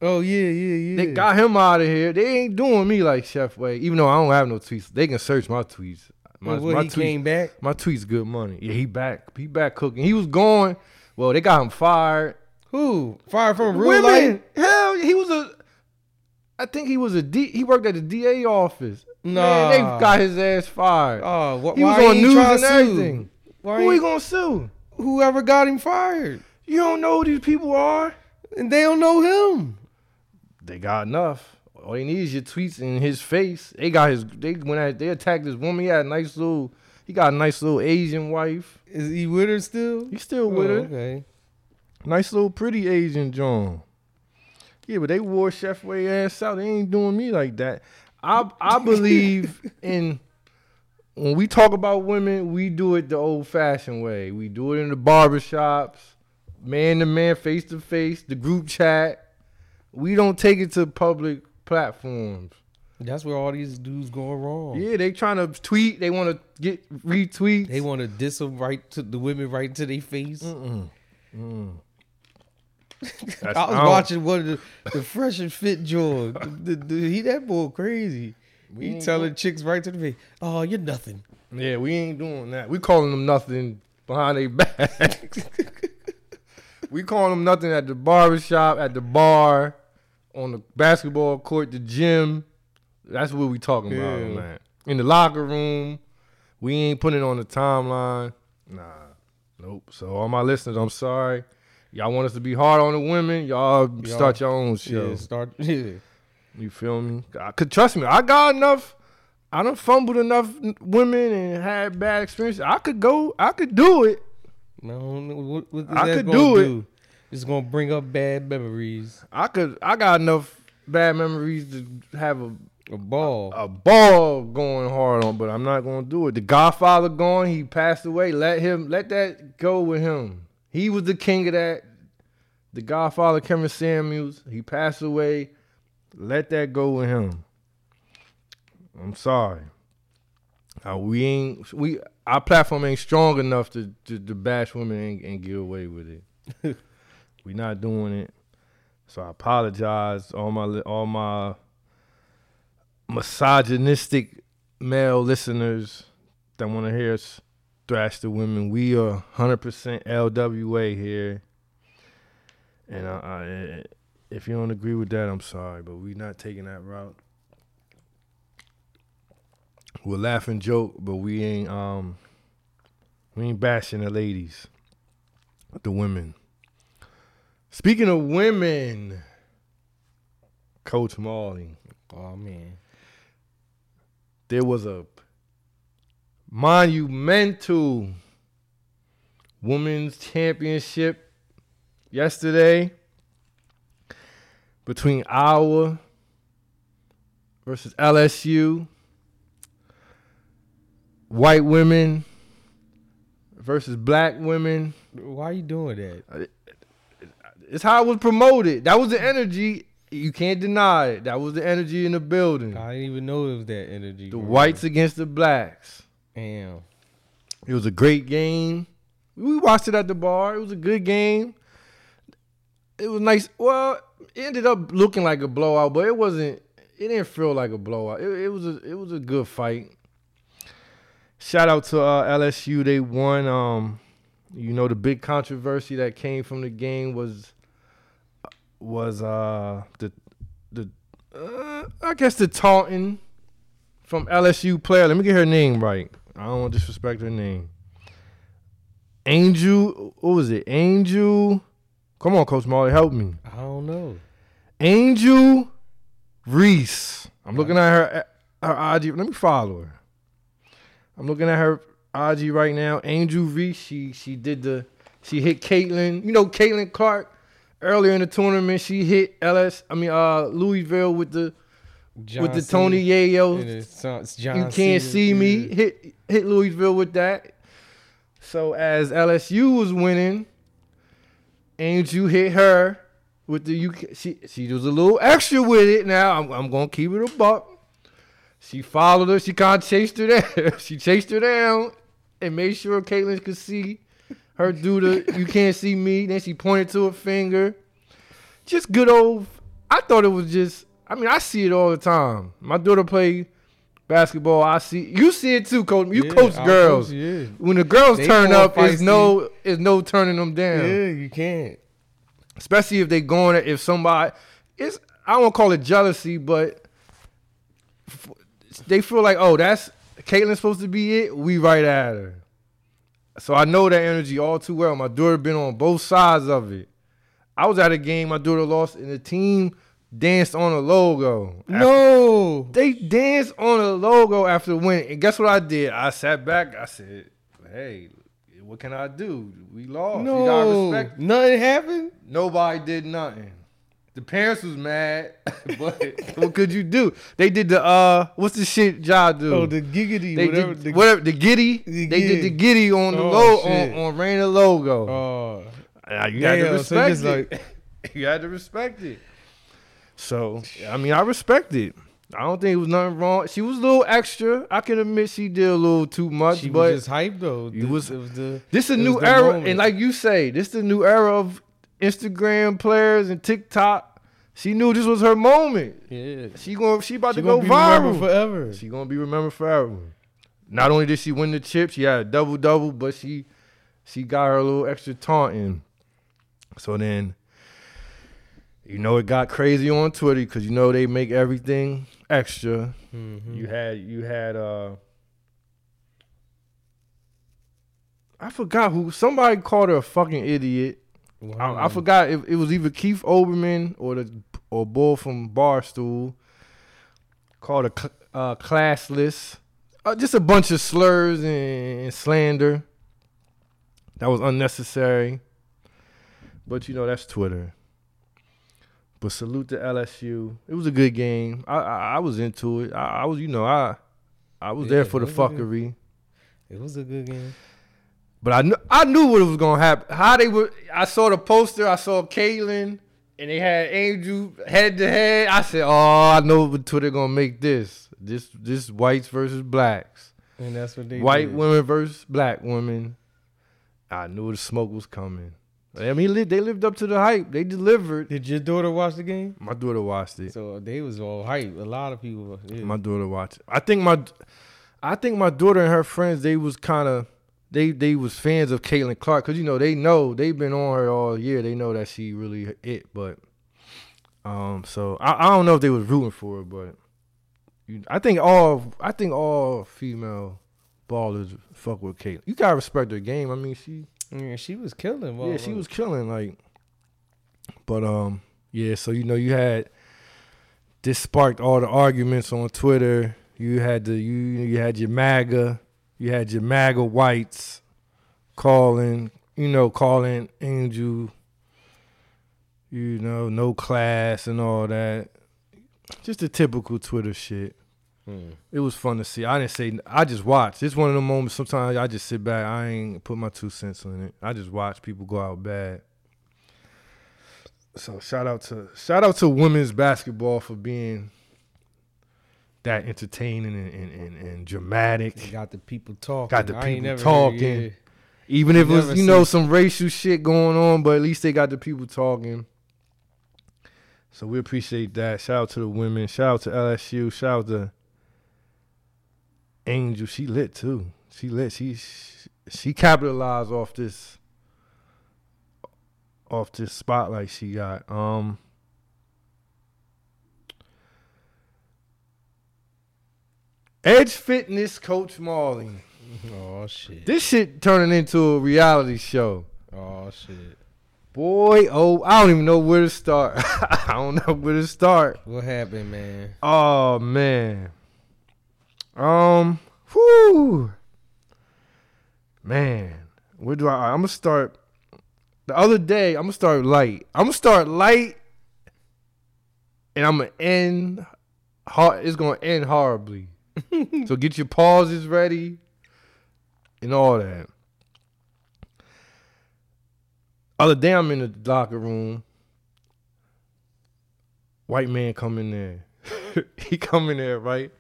[SPEAKER 2] Oh yeah, yeah, yeah.
[SPEAKER 1] They got him out of here. They ain't doing me like Chef Way. Even though I don't have no tweets, they can search my tweets. My,
[SPEAKER 2] what,
[SPEAKER 1] my
[SPEAKER 2] he
[SPEAKER 1] tweets-
[SPEAKER 2] came back.
[SPEAKER 1] My tweet's good money. Yeah, he back. He back cooking. He was going. Well, they got him fired.
[SPEAKER 2] Who fired from real
[SPEAKER 1] Women.
[SPEAKER 2] life?
[SPEAKER 1] Hell, he was a. I think he was a D. He worked at the DA office.
[SPEAKER 2] Nah.
[SPEAKER 1] They got his ass fired.
[SPEAKER 2] Oh, wh-
[SPEAKER 1] he was on news and everything.
[SPEAKER 2] Why
[SPEAKER 1] Who he gonna sue?
[SPEAKER 2] whoever got him fired,
[SPEAKER 1] You don't know who these people are.
[SPEAKER 2] and they don't know him.
[SPEAKER 1] They got enough. All they need is your tweets in his face. They got his. They when I, they attacked this woman. He had a nice little. He got a nice little Asian wife.
[SPEAKER 2] Is he with her still?
[SPEAKER 1] He's still with
[SPEAKER 2] Oh,
[SPEAKER 1] her.
[SPEAKER 2] Okay.
[SPEAKER 1] Nice little pretty Asian John. Yeah, but they wore Chef Way ass out. They ain't doing me like that. I I believe [LAUGHS] in when we talk about women, we do it the old fashioned way. We do it in the barbershops, man to man, face to face, the group chat. We don't take it to public platforms.
[SPEAKER 2] That's where all these dudes going wrong.
[SPEAKER 1] Yeah, they trying to tweet. They want to get retweets.
[SPEAKER 2] They want to diss them right to the women right to their face.
[SPEAKER 1] Mm-mm. Mm. That's-
[SPEAKER 2] I was
[SPEAKER 1] don't-
[SPEAKER 2] watching one of the, the Fresh and Fit George. The, the, he that boy crazy.
[SPEAKER 1] We
[SPEAKER 2] he
[SPEAKER 1] ain't
[SPEAKER 2] telling chicks right to the face, "Oh, you're nothing."
[SPEAKER 1] Yeah, we ain't doing that. We calling them nothing behind their back. [LAUGHS] we calling them nothing at the barbershop, at the bar, on the basketball court, the gym. That's what we talking about, man. In the locker room, we ain't putting it on the timeline. Nah, nope. So all my listeners, I'm sorry. Y'all want us to be hard on the women? Y'all,
[SPEAKER 2] Y'all-
[SPEAKER 1] start your own show.
[SPEAKER 2] Yeah, start. [LAUGHS] Yeah.
[SPEAKER 1] You feel me? I could trust me. I got enough. I done fumbled enough women and had bad experiences. I could go. I could do it.
[SPEAKER 2] No, what,
[SPEAKER 1] I could
[SPEAKER 2] gonna
[SPEAKER 1] do it.
[SPEAKER 2] It's gonna bring up bad memories.
[SPEAKER 1] I could. I got enough bad memories to have a
[SPEAKER 2] A ball.
[SPEAKER 1] a ball going hard on, but I'm not gonna do it. The Godfather gone. He passed away. Let him. Let that go with him. He was the king of that. The Godfather, Kevin Samuels. He passed away. Let that go with him. I'm sorry. Uh, we ain't we our platform ain't strong enough to to, to bash women and, and get away with it. [LAUGHS] we not doing it. So I apologize all my all my misogynistic male listeners that want to hear us thrash the women. We are 100% LWA here. And I, I, if you don't agree with that, I'm sorry, but we're not taking that route. We're laughing joke, but we ain't um we ain't bashing the ladies, the women. Speaking of women, Coach Mally,
[SPEAKER 2] oh man.
[SPEAKER 1] there was a monumental women's championship yesterday between Iowa versus LSU. White women versus black women.
[SPEAKER 2] Why are you doing that?
[SPEAKER 1] It's how it was promoted. That was the energy. You can't deny it. That was the energy in the building.
[SPEAKER 2] I didn't even know it was that energy.
[SPEAKER 1] The
[SPEAKER 2] bro.
[SPEAKER 1] whites against the blacks.
[SPEAKER 2] Damn.
[SPEAKER 1] It was a great game. We watched it at the bar. It was a good game. It was nice. Well, it ended up looking like a blowout, but it wasn't. It didn't feel like a blowout. It, it was a. It was a good fight. Shout out to uh, LSU. They won. Um, you know the big controversy that came from the game was was uh the the uh, I guess the taunting from LSU player. Let me get her name right. I don't want to disrespect her name. Angel, what was it? Angel. Come on, Coach Mally, help me.
[SPEAKER 2] I don't know.
[SPEAKER 1] Angel Reese. I'm looking at her her IG. Let me follow her. I'm looking at her IG right now. Angel Reese. She she did the she hit Caitlin. You know Caitlin Clark earlier in the tournament. She hit LS. I mean uh Louisville with the
[SPEAKER 2] John
[SPEAKER 1] with the Tony Yayo.
[SPEAKER 2] and it's John- it's John
[SPEAKER 1] you can't
[SPEAKER 2] Cena,
[SPEAKER 1] see me. Hit hit Louisville with that. So as LSU was winning, Angel hit her with the UK. She she was a little extra with it. Now I'm I'm gonna keep it a buck. She followed her. She kind of chased her down. [LAUGHS] she chased her down and made sure Caitlin could see her do the "you can't see me." Then she pointed to her finger. Just good old. I thought it was just. I mean, I see it all the time. My daughter play basketball. I see you see it too, coach. You
[SPEAKER 2] Yeah,
[SPEAKER 1] coach girls.
[SPEAKER 2] coach, yeah.
[SPEAKER 1] When the girls
[SPEAKER 2] They
[SPEAKER 1] turn up, it's no, it's no turning them down
[SPEAKER 2] Yeah, you can't.
[SPEAKER 1] especially if they going if somebody it's I don't call it jealousy, but they feel like oh that's Caitlin's supposed to be it. We right at her. So I know that energy all too well. My daughter been on both sides of it. I was at a game. My daughter lost, and the team danced on a logo.
[SPEAKER 2] No.
[SPEAKER 1] They danced on a logo after winning. And guess what I did? I sat back. I said, "Hey, what can I do? We lost.
[SPEAKER 2] No.
[SPEAKER 1] respect
[SPEAKER 2] Nothing happened.
[SPEAKER 1] Nobody did nothing. The parents was mad, [LAUGHS] but [LAUGHS] what could you do? They did the uh, what's the shit y'all do?
[SPEAKER 2] Oh, the giggity,
[SPEAKER 1] they
[SPEAKER 2] whatever.
[SPEAKER 1] did
[SPEAKER 2] the,
[SPEAKER 1] whatever the giddy.
[SPEAKER 2] The
[SPEAKER 1] they did the
[SPEAKER 2] giddy.
[SPEAKER 1] on the
[SPEAKER 2] Oh,
[SPEAKER 1] logo
[SPEAKER 2] shit.
[SPEAKER 1] on, Rain Raina logo.
[SPEAKER 2] Oh,
[SPEAKER 1] Ah, you had to
[SPEAKER 2] damn, so
[SPEAKER 1] respect it.
[SPEAKER 2] like- [LAUGHS]
[SPEAKER 1] you had to respect it. So I mean, I respect it. I don't think it was nothing wrong. She was a little extra. I can admit she did a little too much,
[SPEAKER 2] she
[SPEAKER 1] but
[SPEAKER 2] was just hyped though. This-
[SPEAKER 1] was-
[SPEAKER 2] it was the
[SPEAKER 1] This a
[SPEAKER 2] It
[SPEAKER 1] new era,
[SPEAKER 2] moment.
[SPEAKER 1] and like you say, this is the new era of Instagram players and TikTok. She knew this was her moment.
[SPEAKER 2] yeah.
[SPEAKER 1] She going she about
[SPEAKER 2] She
[SPEAKER 1] to go
[SPEAKER 2] be remembered
[SPEAKER 1] viral.
[SPEAKER 2] forever.
[SPEAKER 1] She gonna be remembered forever. Not only did she win the chip, she had a double double, but she she got her a little extra taunting. So then, you know, it got crazy on Twitter because you know they make everything extra.
[SPEAKER 2] Mhm.
[SPEAKER 1] You had you had uh I forgot who somebody called her a fucking idiot. I, I forgot if it was either Keith Olbermann or the or Bull from Barstool called her cl- uh, classless. Uh, just a bunch of slurs and, and slander that was unnecessary. But you know that's Twitter. But salute to LSU. It was a good game. I I, I was into it. I, I was you know I I was there
[SPEAKER 2] Yeah,
[SPEAKER 1] for the
[SPEAKER 2] a good-
[SPEAKER 1] fuckery.
[SPEAKER 2] It was a good game.
[SPEAKER 1] But I knew I knew what was gonna happen. How they were. I saw the poster. I saw Caitlin, and they had Andrew head to head. I said, "Oh, I know what Twitter gonna make this. This this whites versus blacks,
[SPEAKER 2] And that's what they
[SPEAKER 1] white
[SPEAKER 2] did.
[SPEAKER 1] women versus black women." I knew the smoke was coming. I mean, they lived up to the hype. They delivered.
[SPEAKER 2] Did your daughter watch the game?
[SPEAKER 1] My daughter watched it.
[SPEAKER 2] So they was all hype. A lot of people. Yeah.
[SPEAKER 1] My daughter watched. It. I think my, I think my daughter and her friends they was kind of, they they was fans of Caitlin Clark because you know they know they've been on her all year. They know that she really it, but, um, so I, I don't know if they was rooting for her, but, you, I think all I think all female ballers fuck with Caitlin. You gotta respect her game. I mean she
[SPEAKER 2] yeah, she was killing.
[SPEAKER 1] yeah, she was killing. Like, but um, yeah. So you know, you had this sparked all the arguments on Twitter. You had the you you had your MAGA, you had your MAGA whites calling, you know, calling Angel, you know, no class and all that. Just the typical Twitter shit. It was fun to see. I didn't say. I just watched. It's one of the moments. Sometimes I just sit back. I ain't put my two cents on it. I just watch people go out bad. So shout out to shout out to women's basketball for being that entertaining and, and, and, and dramatic.
[SPEAKER 2] They got the people talking.
[SPEAKER 1] Got the people talking.
[SPEAKER 2] Heard,
[SPEAKER 1] Even if it was you know some racial shit going on, but at least they got the people talking. So we appreciate that. Shout out to the women. Shout out to LSU. Shout out to Angel. She lit too. She lit. She she capitalized off this off this spotlight she got. Um Edge Fitness Coach Mally.
[SPEAKER 2] Oh shit.
[SPEAKER 1] This shit turning into a reality show.
[SPEAKER 2] Oh shit.
[SPEAKER 1] Boy, oh, I don't even know where to start. [LAUGHS] I don't know where to start.
[SPEAKER 2] What happened, man?
[SPEAKER 1] Oh man. Um, whoo. Man, where do I I'm gonna start the other day, I'm gonna start light. I'm gonna start light and I'm gonna end hard it's gonna end horribly. [LAUGHS] so get your pauses ready and all that. Other day I'm in the locker room. White man come in there. [LAUGHS] he come in there, right?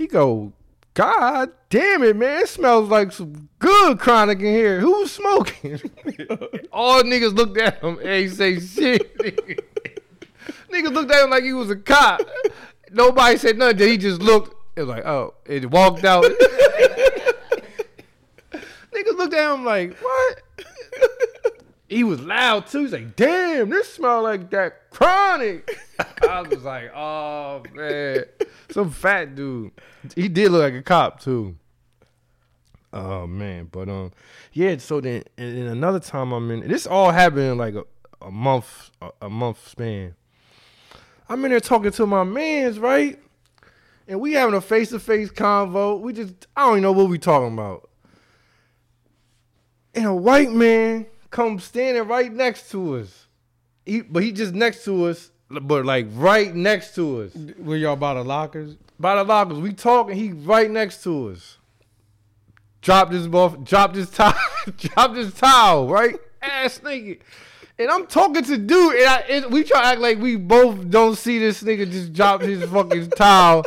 [SPEAKER 1] He go, God damn it, man. It smells like some good chronic in here. Who was smoking? [LAUGHS] All niggas looked at him and he say shit. [LAUGHS] niggas looked at him like he was a cop. Nobody said nothing. He just looked. It was like, oh, it walked out. [LAUGHS] niggas looked at him like, what? He was loud too. He's like, damn, this smell like that chronic. [LAUGHS] I was like, oh man. Some fat dude. He did look like a cop too. Oh man. But um yeah, so then and, and another time I'm in this all happened in like a, a month a, a month span. I'm in there talking to my mans, right? And we having a face to face convo. We just I don't even know what we talking about. And a white man comes standing right next to us. He, but he just next to us, but like right next to us.
[SPEAKER 2] Were y'all by the lockers?
[SPEAKER 1] By the lockers, we talking. He right next to us. Dropped his buff, dropped his towel, [LAUGHS] dropped his towel, right? Ass naked. And I'm talking to dude, and, I, and we try to act like we both don't see this nigga just drop his fucking towel.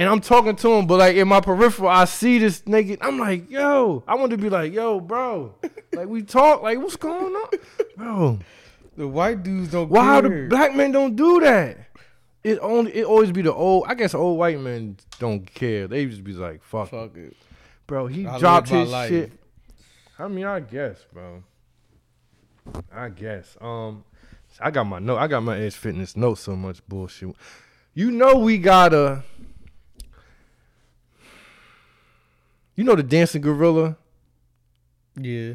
[SPEAKER 1] And I'm talking to him, but like in my peripheral, I see this nigga. I'm like, yo, I want to be like, yo, bro. [LAUGHS] Like we talk, like what's going on, bro?
[SPEAKER 2] The white dudes don't.
[SPEAKER 1] Why
[SPEAKER 2] care.
[SPEAKER 1] the black men don't do that? It only it always be the old. I guess old white men don't care. They just be like, fuck,
[SPEAKER 2] Fuck it.
[SPEAKER 1] bro. He
[SPEAKER 2] I
[SPEAKER 1] dropped his
[SPEAKER 2] life.
[SPEAKER 1] shit. I mean, I guess, bro. I guess. Um, I got my note. I got my Edge Fitness note. So much bullshit. You know we gotta. You know the dancing gorilla.
[SPEAKER 2] Yeah.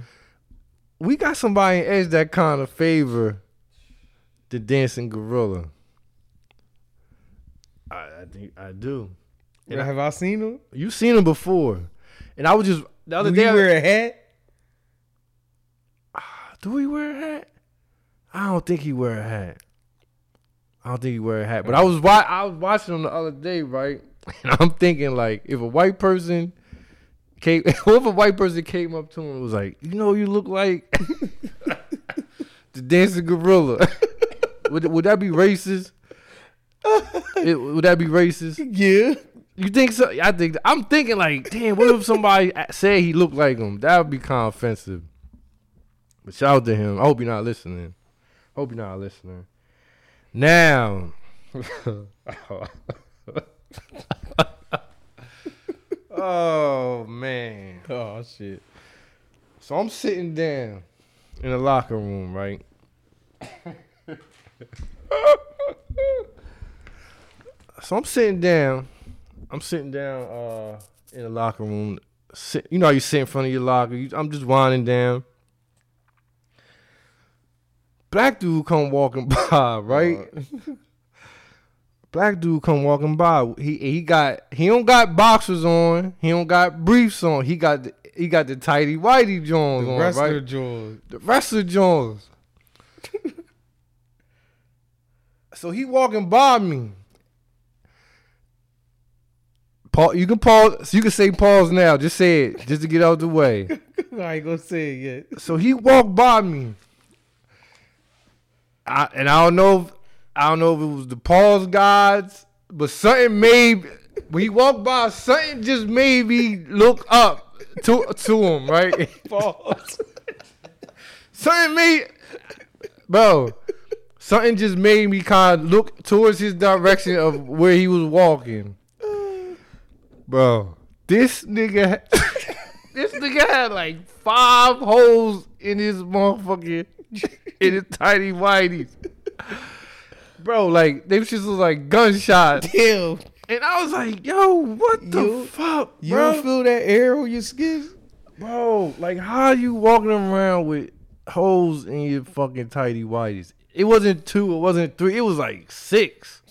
[SPEAKER 1] We got somebody in Edge that kind of favor the dancing gorilla. I, I think I do. And
[SPEAKER 2] Have I seen him?
[SPEAKER 1] You seen him before, and I was just the other
[SPEAKER 2] Do
[SPEAKER 1] day.
[SPEAKER 2] he
[SPEAKER 1] I-
[SPEAKER 2] wear a hat?
[SPEAKER 1] Ah, do we wear a hat? I don't think he wear a hat. I don't think he wear a hat. But I was I was watching him the other day, right? [LAUGHS] And I'm thinking like, if a white person came, what if a white person came up to him and was like, you know, you look like [LAUGHS] the dancing gorilla. [LAUGHS] would would that be racist? [LAUGHS] It- would that be racist?
[SPEAKER 2] Yeah.
[SPEAKER 1] You think so? I think I'm thinking like, damn. What if somebody said he looked like him? That would be kind of offensive. But shout out to him. I hope you're not listening. Hope you're not listening. Now, oh man.
[SPEAKER 2] Oh shit.
[SPEAKER 1] So I'm sitting down in the locker room, right? so I'm sitting down. I'm sitting down uh, in the locker room. Sit, you know how you sit in front of your locker. You, I'm just winding down. Black dude come walking [LAUGHS] by, right? Black dude come walking by. He he got he don't got boxers on. He don't got briefs on. He got the, he got the tighty whitey Jones on, right?
[SPEAKER 2] The
[SPEAKER 1] on,
[SPEAKER 2] wrestler
[SPEAKER 1] right?
[SPEAKER 2] George.
[SPEAKER 1] The wrestler Jones. [LAUGHS] so he walking by me. Paul, you can pause. You can say pause now. Just say it, just to get out the way. [LAUGHS]
[SPEAKER 2] I ain't gonna say it yet.
[SPEAKER 1] So he walked by me. I, and I don't know if I don't know if it was the pause gods, but something made when he walked by, something just made me look up to to him, right? [LAUGHS]
[SPEAKER 2] Pause.
[SPEAKER 1] something made bro. Something just made me kind of look towards his direction of where he was walking. Bro, this nigga, [LAUGHS] this nigga had like five holes in his motherfucking, in his tiny whiteies. Bro, like, they shits was like gunshots. [LAUGHS]
[SPEAKER 2] Damn.
[SPEAKER 1] And I was like, yo, what the
[SPEAKER 2] You-
[SPEAKER 1] fuck,
[SPEAKER 2] You
[SPEAKER 1] bro?
[SPEAKER 2] don't feel that air on your skin?
[SPEAKER 1] bro, like how you walking around with holes in your fucking tidy whities? It wasn't two, it wasn't three, it was like six.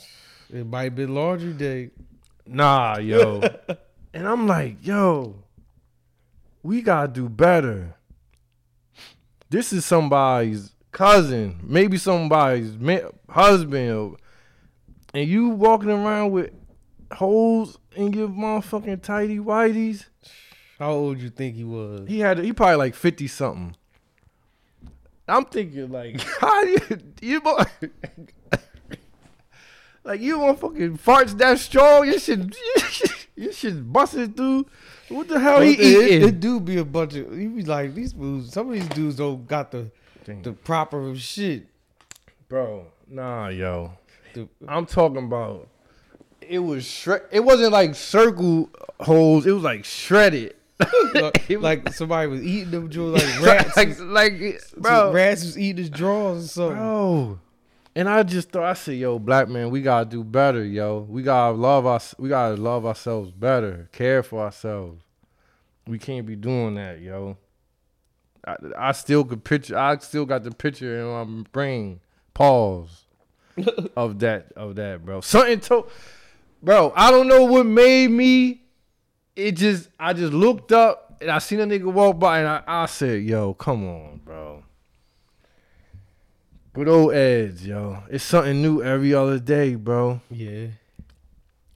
[SPEAKER 2] It might be laundry day.
[SPEAKER 1] Nah, yo. [LAUGHS] and I'm like, yo, we gotta do better. This is somebody's cousin, maybe somebody's ma- husband, or- and you walking around with holes in your motherfucking tidy whities.
[SPEAKER 2] How old you think he was?
[SPEAKER 1] He had he probably like fifty something. I'm thinking like, [LAUGHS] how do you you mo- [LAUGHS] like you want fucking farts that strong? You should [LAUGHS] you should bust it through. What the hell
[SPEAKER 2] Well,
[SPEAKER 1] he
[SPEAKER 2] it, it,
[SPEAKER 1] eating?
[SPEAKER 2] it do be a bunch of You be like these dudes. Some of these dudes don't got the the proper shit.
[SPEAKER 1] Bro, nah, yo.
[SPEAKER 2] The-
[SPEAKER 1] I'm talking about. It was shred. It wasn't like circle holes. It was like shredded. [LAUGHS]
[SPEAKER 2] like, [LAUGHS] like somebody was eating them joints [LAUGHS] like rats.
[SPEAKER 1] like,
[SPEAKER 2] was-
[SPEAKER 1] like, bro.
[SPEAKER 2] rats was eating his drawers or something.
[SPEAKER 1] Bro. And I just thought I said, yo, black man, we gotta do better, yo. We gotta love us we gotta love ourselves better, care for ourselves. We can't be doing that, yo. I, I still could picture I still got the picture in my brain. Pause. [LAUGHS] of that of that, bro. Something to Bro, I don't know what made me it just I just looked up and I seen a nigga walk by and I, I said, yo, come on, bro. Good old Edge, yo. It's something new every other day, bro.
[SPEAKER 2] Yeah.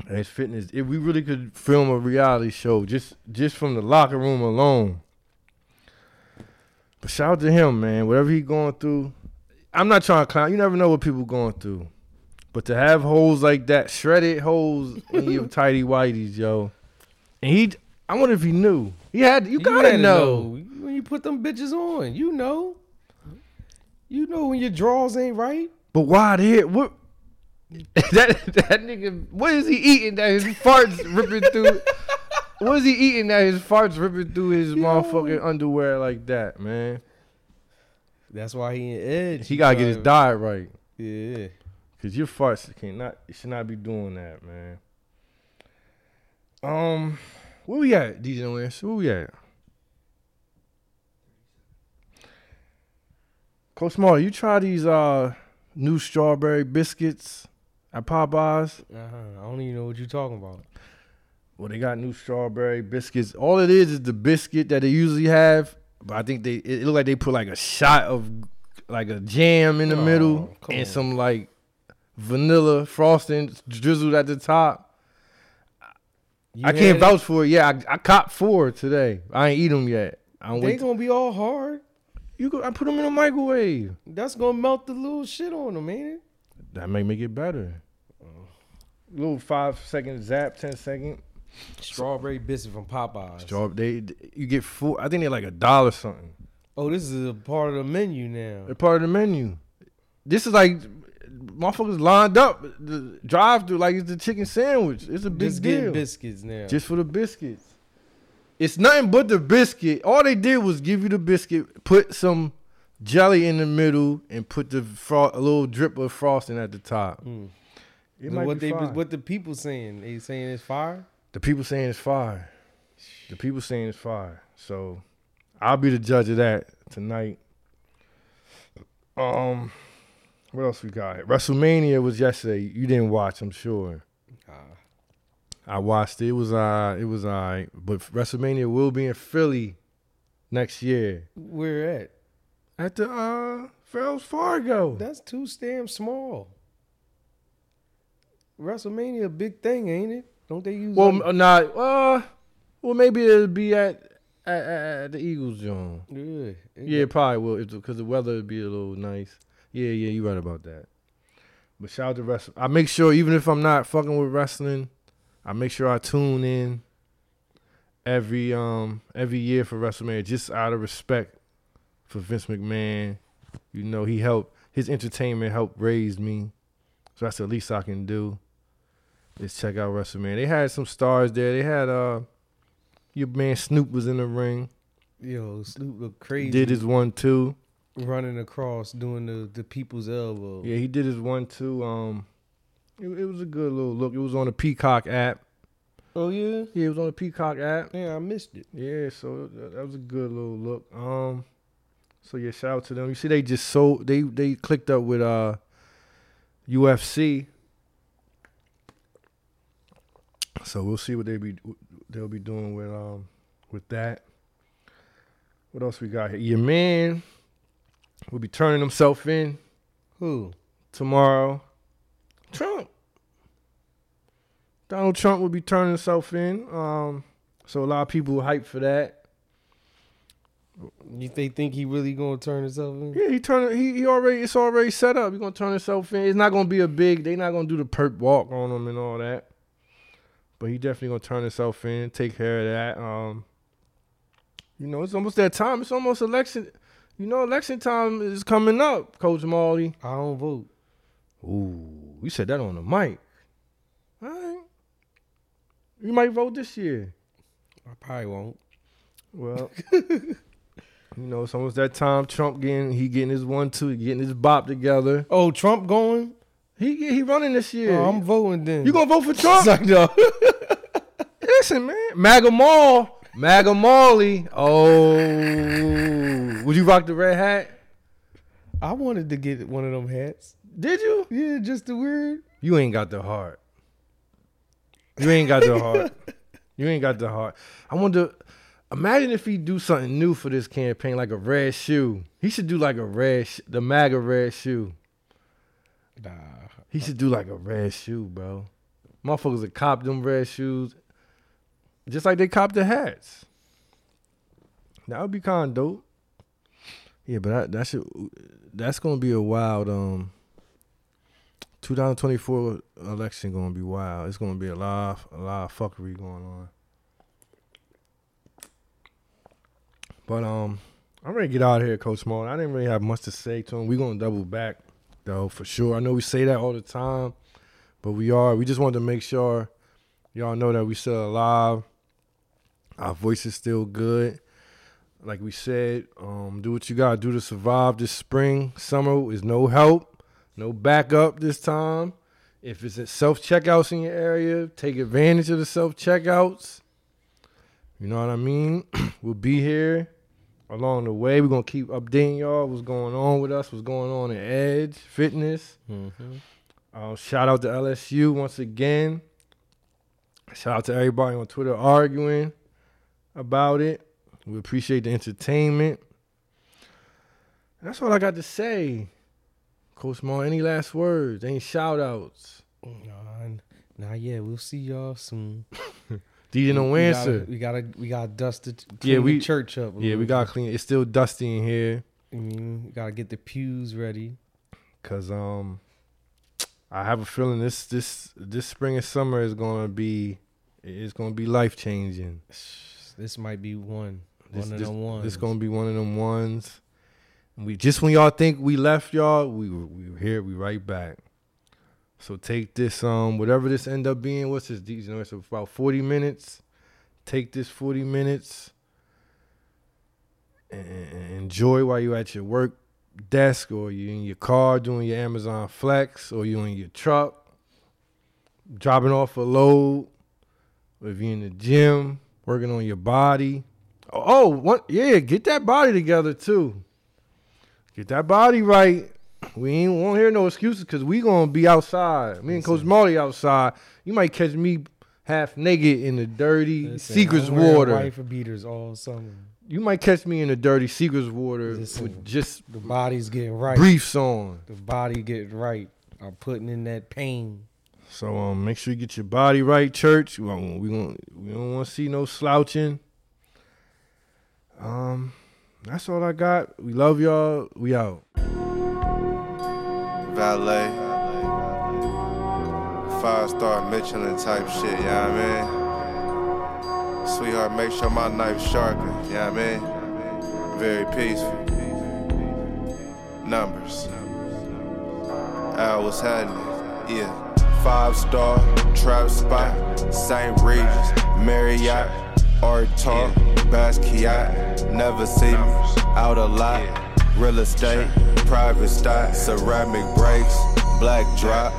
[SPEAKER 1] And it's fitness. If we really could film a reality show just just from the locker room alone. But shout out to him, man. Whatever he going through. I'm not trying to clown. You never know what people going through. But to have holes like that, shredded holes in your [LAUGHS] tidy whities, yo. And he I wonder if he knew. He had you gotta
[SPEAKER 2] to
[SPEAKER 1] know.
[SPEAKER 2] when you put them bitches on. You know. You know when your drawers ain't right.
[SPEAKER 1] But why there? What? [LAUGHS] that that nigga, what is he eating that his farts ripping through? What is he eating that his farts ripping through his motherfucking underwear like that, man?
[SPEAKER 2] That's why he in edge.
[SPEAKER 1] He gotta get his diet right,
[SPEAKER 2] Yeah.
[SPEAKER 1] cause your farts cannot, should not be doing that, man. Um, where we at, DJ Lance? Where we at? Coach Mally, you try these uh new strawberry biscuits at Popeyes?
[SPEAKER 2] Uh-huh. I don't even know what you're talking about.
[SPEAKER 1] Well, they got new strawberry biscuits. All it is is the biscuit that they usually have, but I think they it look like they put like a shot of like a jam in the
[SPEAKER 2] Oh,
[SPEAKER 1] middle and
[SPEAKER 2] on.
[SPEAKER 1] some like vanilla frosting drizzled at the top.
[SPEAKER 2] You
[SPEAKER 1] I can't
[SPEAKER 2] it?
[SPEAKER 1] vouch for it. Yeah, I, I caught four today. I ain't eat them yet. I don't
[SPEAKER 2] They
[SPEAKER 1] wait.
[SPEAKER 2] gonna be all hard.
[SPEAKER 1] you go, I put them in the microwave.
[SPEAKER 2] That's gonna melt the little shit on them, ain't it?
[SPEAKER 1] That may make it better. Little five second zap, ten second.
[SPEAKER 2] Strawberry biscuit from Popeyes.
[SPEAKER 1] Straw, they you get four. I think they're like a dollar something.
[SPEAKER 2] oh, this is a part of the menu now.
[SPEAKER 1] They're part of the menu. This is like motherfuckers lined up the drive through like it's the chicken sandwich. It's a big
[SPEAKER 2] Just
[SPEAKER 1] deal.
[SPEAKER 2] biscuits now.
[SPEAKER 1] Just for the biscuits. It's nothing but the biscuit. All they did was give you the biscuit, put some jelly in the middle, and put the fro- a little drip of frosting at the top.
[SPEAKER 2] Mm.
[SPEAKER 1] It might
[SPEAKER 2] what
[SPEAKER 1] be
[SPEAKER 2] they
[SPEAKER 1] fire.
[SPEAKER 2] what the people saying? They saying it's fire.
[SPEAKER 1] The people saying it's fire. The people saying it's fire. So I'll be the judge of that tonight. Um, what else we got? WrestleMania was yesterday. You didn't watch, I'm sure. I watched it. It was uh it was uh but WrestleMania will be in Philly next year.
[SPEAKER 2] Where at?
[SPEAKER 1] At the uh Wells Fargo.
[SPEAKER 2] That's too damn small. WrestleMania a big thing, ain't it? Don't they use?
[SPEAKER 1] well,
[SPEAKER 2] like-
[SPEAKER 1] uh, not uh well maybe it'll be at at, at, at the Eagles Zone.
[SPEAKER 2] yeah, it
[SPEAKER 1] Yeah, probably will because the weather would be a little nice. Yeah, yeah, you're right about that. But shout out to wrestling. I make sure even if I'm not fucking with wrestling, I make sure I tune in every um every year for WrestleMania just out of respect for Vince McMahon. You know, he helped his entertainment helped raise me. So that's the least I can do. Is check out WrestleMania. They had some stars there. They had uh your man Snoop was in the ring.
[SPEAKER 2] Yo, Snoop look crazy.
[SPEAKER 1] Did his one two.
[SPEAKER 2] running across doing the the people's elbow.
[SPEAKER 1] Yeah, he did his one two. Um, It, it was a good little look. It was on the Peacock app.
[SPEAKER 2] Oh yeah.
[SPEAKER 1] Yeah, it was on the Peacock app.
[SPEAKER 2] Yeah, I missed it.
[SPEAKER 1] Yeah, so that, that was a good little look. Um, so yeah, shout out to them. You see, they just sold. They they clicked up with uh UFC. So we'll see what they be they'll be doing with um with that. What else we got here? Your man will be turning himself in
[SPEAKER 2] Who?
[SPEAKER 1] tomorrow. Trump. Donald Trump will be turning himself in. Um, so a lot of people hype for that.
[SPEAKER 2] You they think he really gonna turn himself in?
[SPEAKER 1] Yeah, he turned. He, he already. It's already set up. He's gonna turn himself in. It's not gonna be a big. They not gonna do the perp walk on him and all that. But he definitely gonna turn himself in. Take care of that. Um, you know, it's almost that time. It's almost election. You know, election time is coming up, Coach Mally.
[SPEAKER 2] I don't vote.
[SPEAKER 1] Ooh, you said that on the mic. All right. You might vote this year.
[SPEAKER 2] I probably won't.
[SPEAKER 1] Well, [LAUGHS] you know, it's almost that time. Trump getting he getting his one two, getting his bop together.
[SPEAKER 2] Oh, Trump going?
[SPEAKER 1] He he running this year.
[SPEAKER 2] Oh, I'm voting then.
[SPEAKER 1] you gonna vote for Trump?
[SPEAKER 2] Like, [LAUGHS] no.
[SPEAKER 1] Listen, man, MAGA Mall, MAGA Mally. Oh, would you rock the red hat?
[SPEAKER 2] I wanted to get one of them hats.
[SPEAKER 1] Did you?
[SPEAKER 2] Yeah, just the weird.
[SPEAKER 1] You ain't got the heart. You ain't got the [LAUGHS] heart. You ain't got the heart. I wonder. Imagine if he do something new for this campaign, like a red shoe. He should do like a red, sh- the MAGA red shoe.
[SPEAKER 2] Nah.
[SPEAKER 1] He should do like a red shoe, bro. Motherfuckers that cop them red shoes, just like they cop the hats. That would be kind of dope. Yeah, but that, that should that's gonna be a wild um. 2024 election gonna be wild. It's gonna be a lot, of, a lot of fuckery going on. But um, I'm ready to get out of here, Coach Small. I didn't really have much to say to him. We're gonna double back though for sure. I know we say that all the time, but we are. We just wanted to make sure y'all know that we still alive. Our voice is still good. Like we said, um, do what you gotta do to survive this spring. Summer is no help, no backup this time. If it's at self checkouts in your area, take advantage of the self checkouts. You know what I mean? [CLEARS THROAT] we'll be here along the way. We're gonna keep updating y'all what's going on with us, what's going on in Edge Fitness.
[SPEAKER 2] Mm-hmm.
[SPEAKER 1] Uh, shout out to LSU once again. Shout out to everybody on Twitter arguing about it. We appreciate the entertainment. That's all I got to say. Coach Mo, any last words? Any shout outs?
[SPEAKER 2] Nah, nah, yeah, we'll see y'all soon. [LAUGHS]
[SPEAKER 1] DJ no
[SPEAKER 2] we
[SPEAKER 1] answer.
[SPEAKER 2] Gotta, we gotta, we gotta dust it.
[SPEAKER 1] Yeah, we-
[SPEAKER 2] the church up.
[SPEAKER 1] Yeah, we
[SPEAKER 2] little
[SPEAKER 1] got
[SPEAKER 2] bit.
[SPEAKER 1] clean. It's still dusty in here.
[SPEAKER 2] I mean, we gotta get the pews ready.
[SPEAKER 1] Cause um I have a feeling this this this spring and summer is gonna be it's gonna be life changing.
[SPEAKER 2] This might be one,
[SPEAKER 1] This,
[SPEAKER 2] one of
[SPEAKER 1] this,
[SPEAKER 2] them ones.
[SPEAKER 1] this gonna be one of them ones. We just when y'all think we left y'all, we we here, we right back. So take this um whatever this end up being. What's this? You know, it's about forty minutes. Take this forty minutes and, enjoy while you're at your work desk or you're in your car doing your Amazon Flex or you're in your truck dropping off a load. Or if you're in the gym working on your body. Oh, what? Yeah, get that body together too. Get that body right. We ain't won't hear no excuses because we gonna be outside. Me and Coach. Mally outside. You might catch me half naked in the dirty
[SPEAKER 2] Listen,
[SPEAKER 1] Secrets
[SPEAKER 2] I'm wearing
[SPEAKER 1] water.
[SPEAKER 2] Wife beaters all summer.
[SPEAKER 1] You might catch me in the dirty Secrets water
[SPEAKER 2] Listen.
[SPEAKER 1] with just
[SPEAKER 2] The body's getting right.
[SPEAKER 1] briefs on.
[SPEAKER 2] The body getting right. I'm putting in that pain.
[SPEAKER 1] So um, make sure you get your body right, church. We gon' we gon' we don't want to see no slouching. Um, that's all I got. We love y'all. We out.
[SPEAKER 3] Valet, five star Michelin type shit, you know what I mean? Sweetheart, make sure my knife's sharper, you know what I mean? Very peaceful. Numbers. Al, what's happening? Yeah. Five star, trap spot, St. Regis, Marriott, Art Talk, Basquiat, never see me, out a lot, real estate, private stock, ceramic brakes, black drop,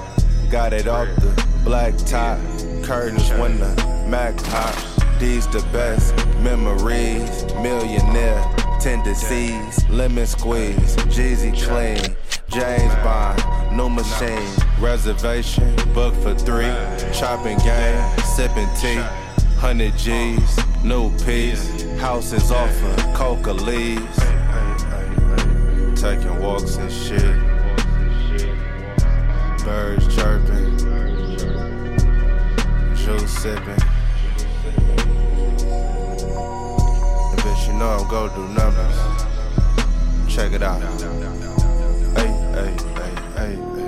[SPEAKER 3] got it off the black top. Curtains when the Mac pop. These the best memories. Millionaire tendencies. Lemon squeeze. Jeezy clean. James Bond. New machine. Reservation. Book for three. Chopping game. Sipping tea. 100 G's. New piece. Houses off of coca leaves. Taking walks and shit. Birds chirping. Juice sipping. Bitch, you know I'm gonna do numbers. Check it out. Hey, hey, hey, hey, hey.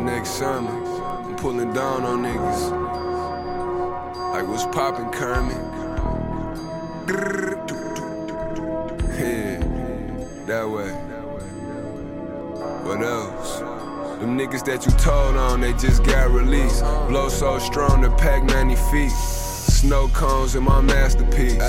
[SPEAKER 4] Next summer, I'm pulling down on niggas. Like what's poppin', Kermit? Yeah, that way. What else? Them niggas that you told on, they just got released. Blow so strong, the pack 90 feet. Snow cones in my masterpiece.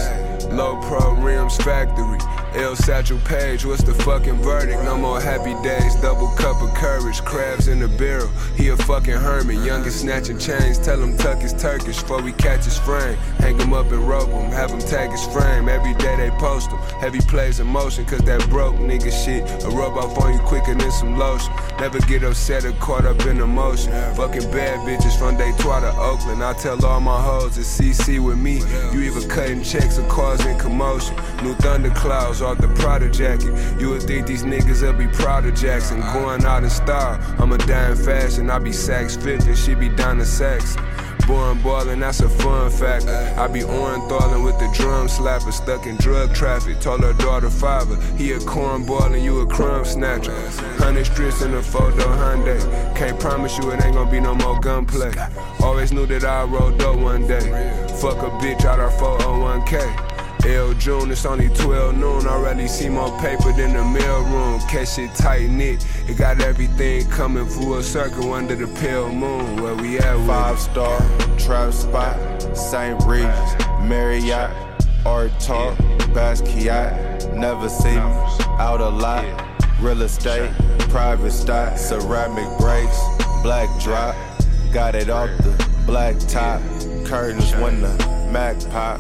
[SPEAKER 4] Low pro rims factory. El Satchel Paige, what's the fucking verdict? No more happy days, double cup of courage. Crabs in the barrel, he a fucking hermit. Youngest snatching chains, tell him tuck his Turkish before we catch his frame. Hang him up and rope him, have him tag his frame. Every day they post him. Heavy plays in motion, cause that broke nigga shit. A rub off on you quicker than some lotion. Never get upset or caught up in emotion. Fucking bad bitches from Detroit to Oakland. I tell all my hoes to CC with me. You either cutting checks or causing commotion. New thunderclouds off the Prada jacket. You would think these niggas will be proud of Jackson. Going out in style. I'm a dying fashion. I be Saks Fifth and she be down to Saxon. Born ballin', that's a fun fact. I be Orenthalin with the drum slapper, stuck in drug traffic. Told her daughter father, he a cornball you a crumb snatcher. Hundred strips in a photo Hyundai. Can't promise you it ain't gonna be no more gunplay. Always knew that I roll dope one day. Fuck a bitch out our 401k. L June, it's only 12 noon. I Already see more paper than the mail room. Catch it tight knit. It got everything coming full circle under the pale moon. Where we at?
[SPEAKER 3] Five star trap spot, St. Regis, Marriott, Art Talk, Basquiat. Never see me out a lot. Real estate, private stock, ceramic brakes, black drop. Got it off the black top. Curtains when the Mac pop.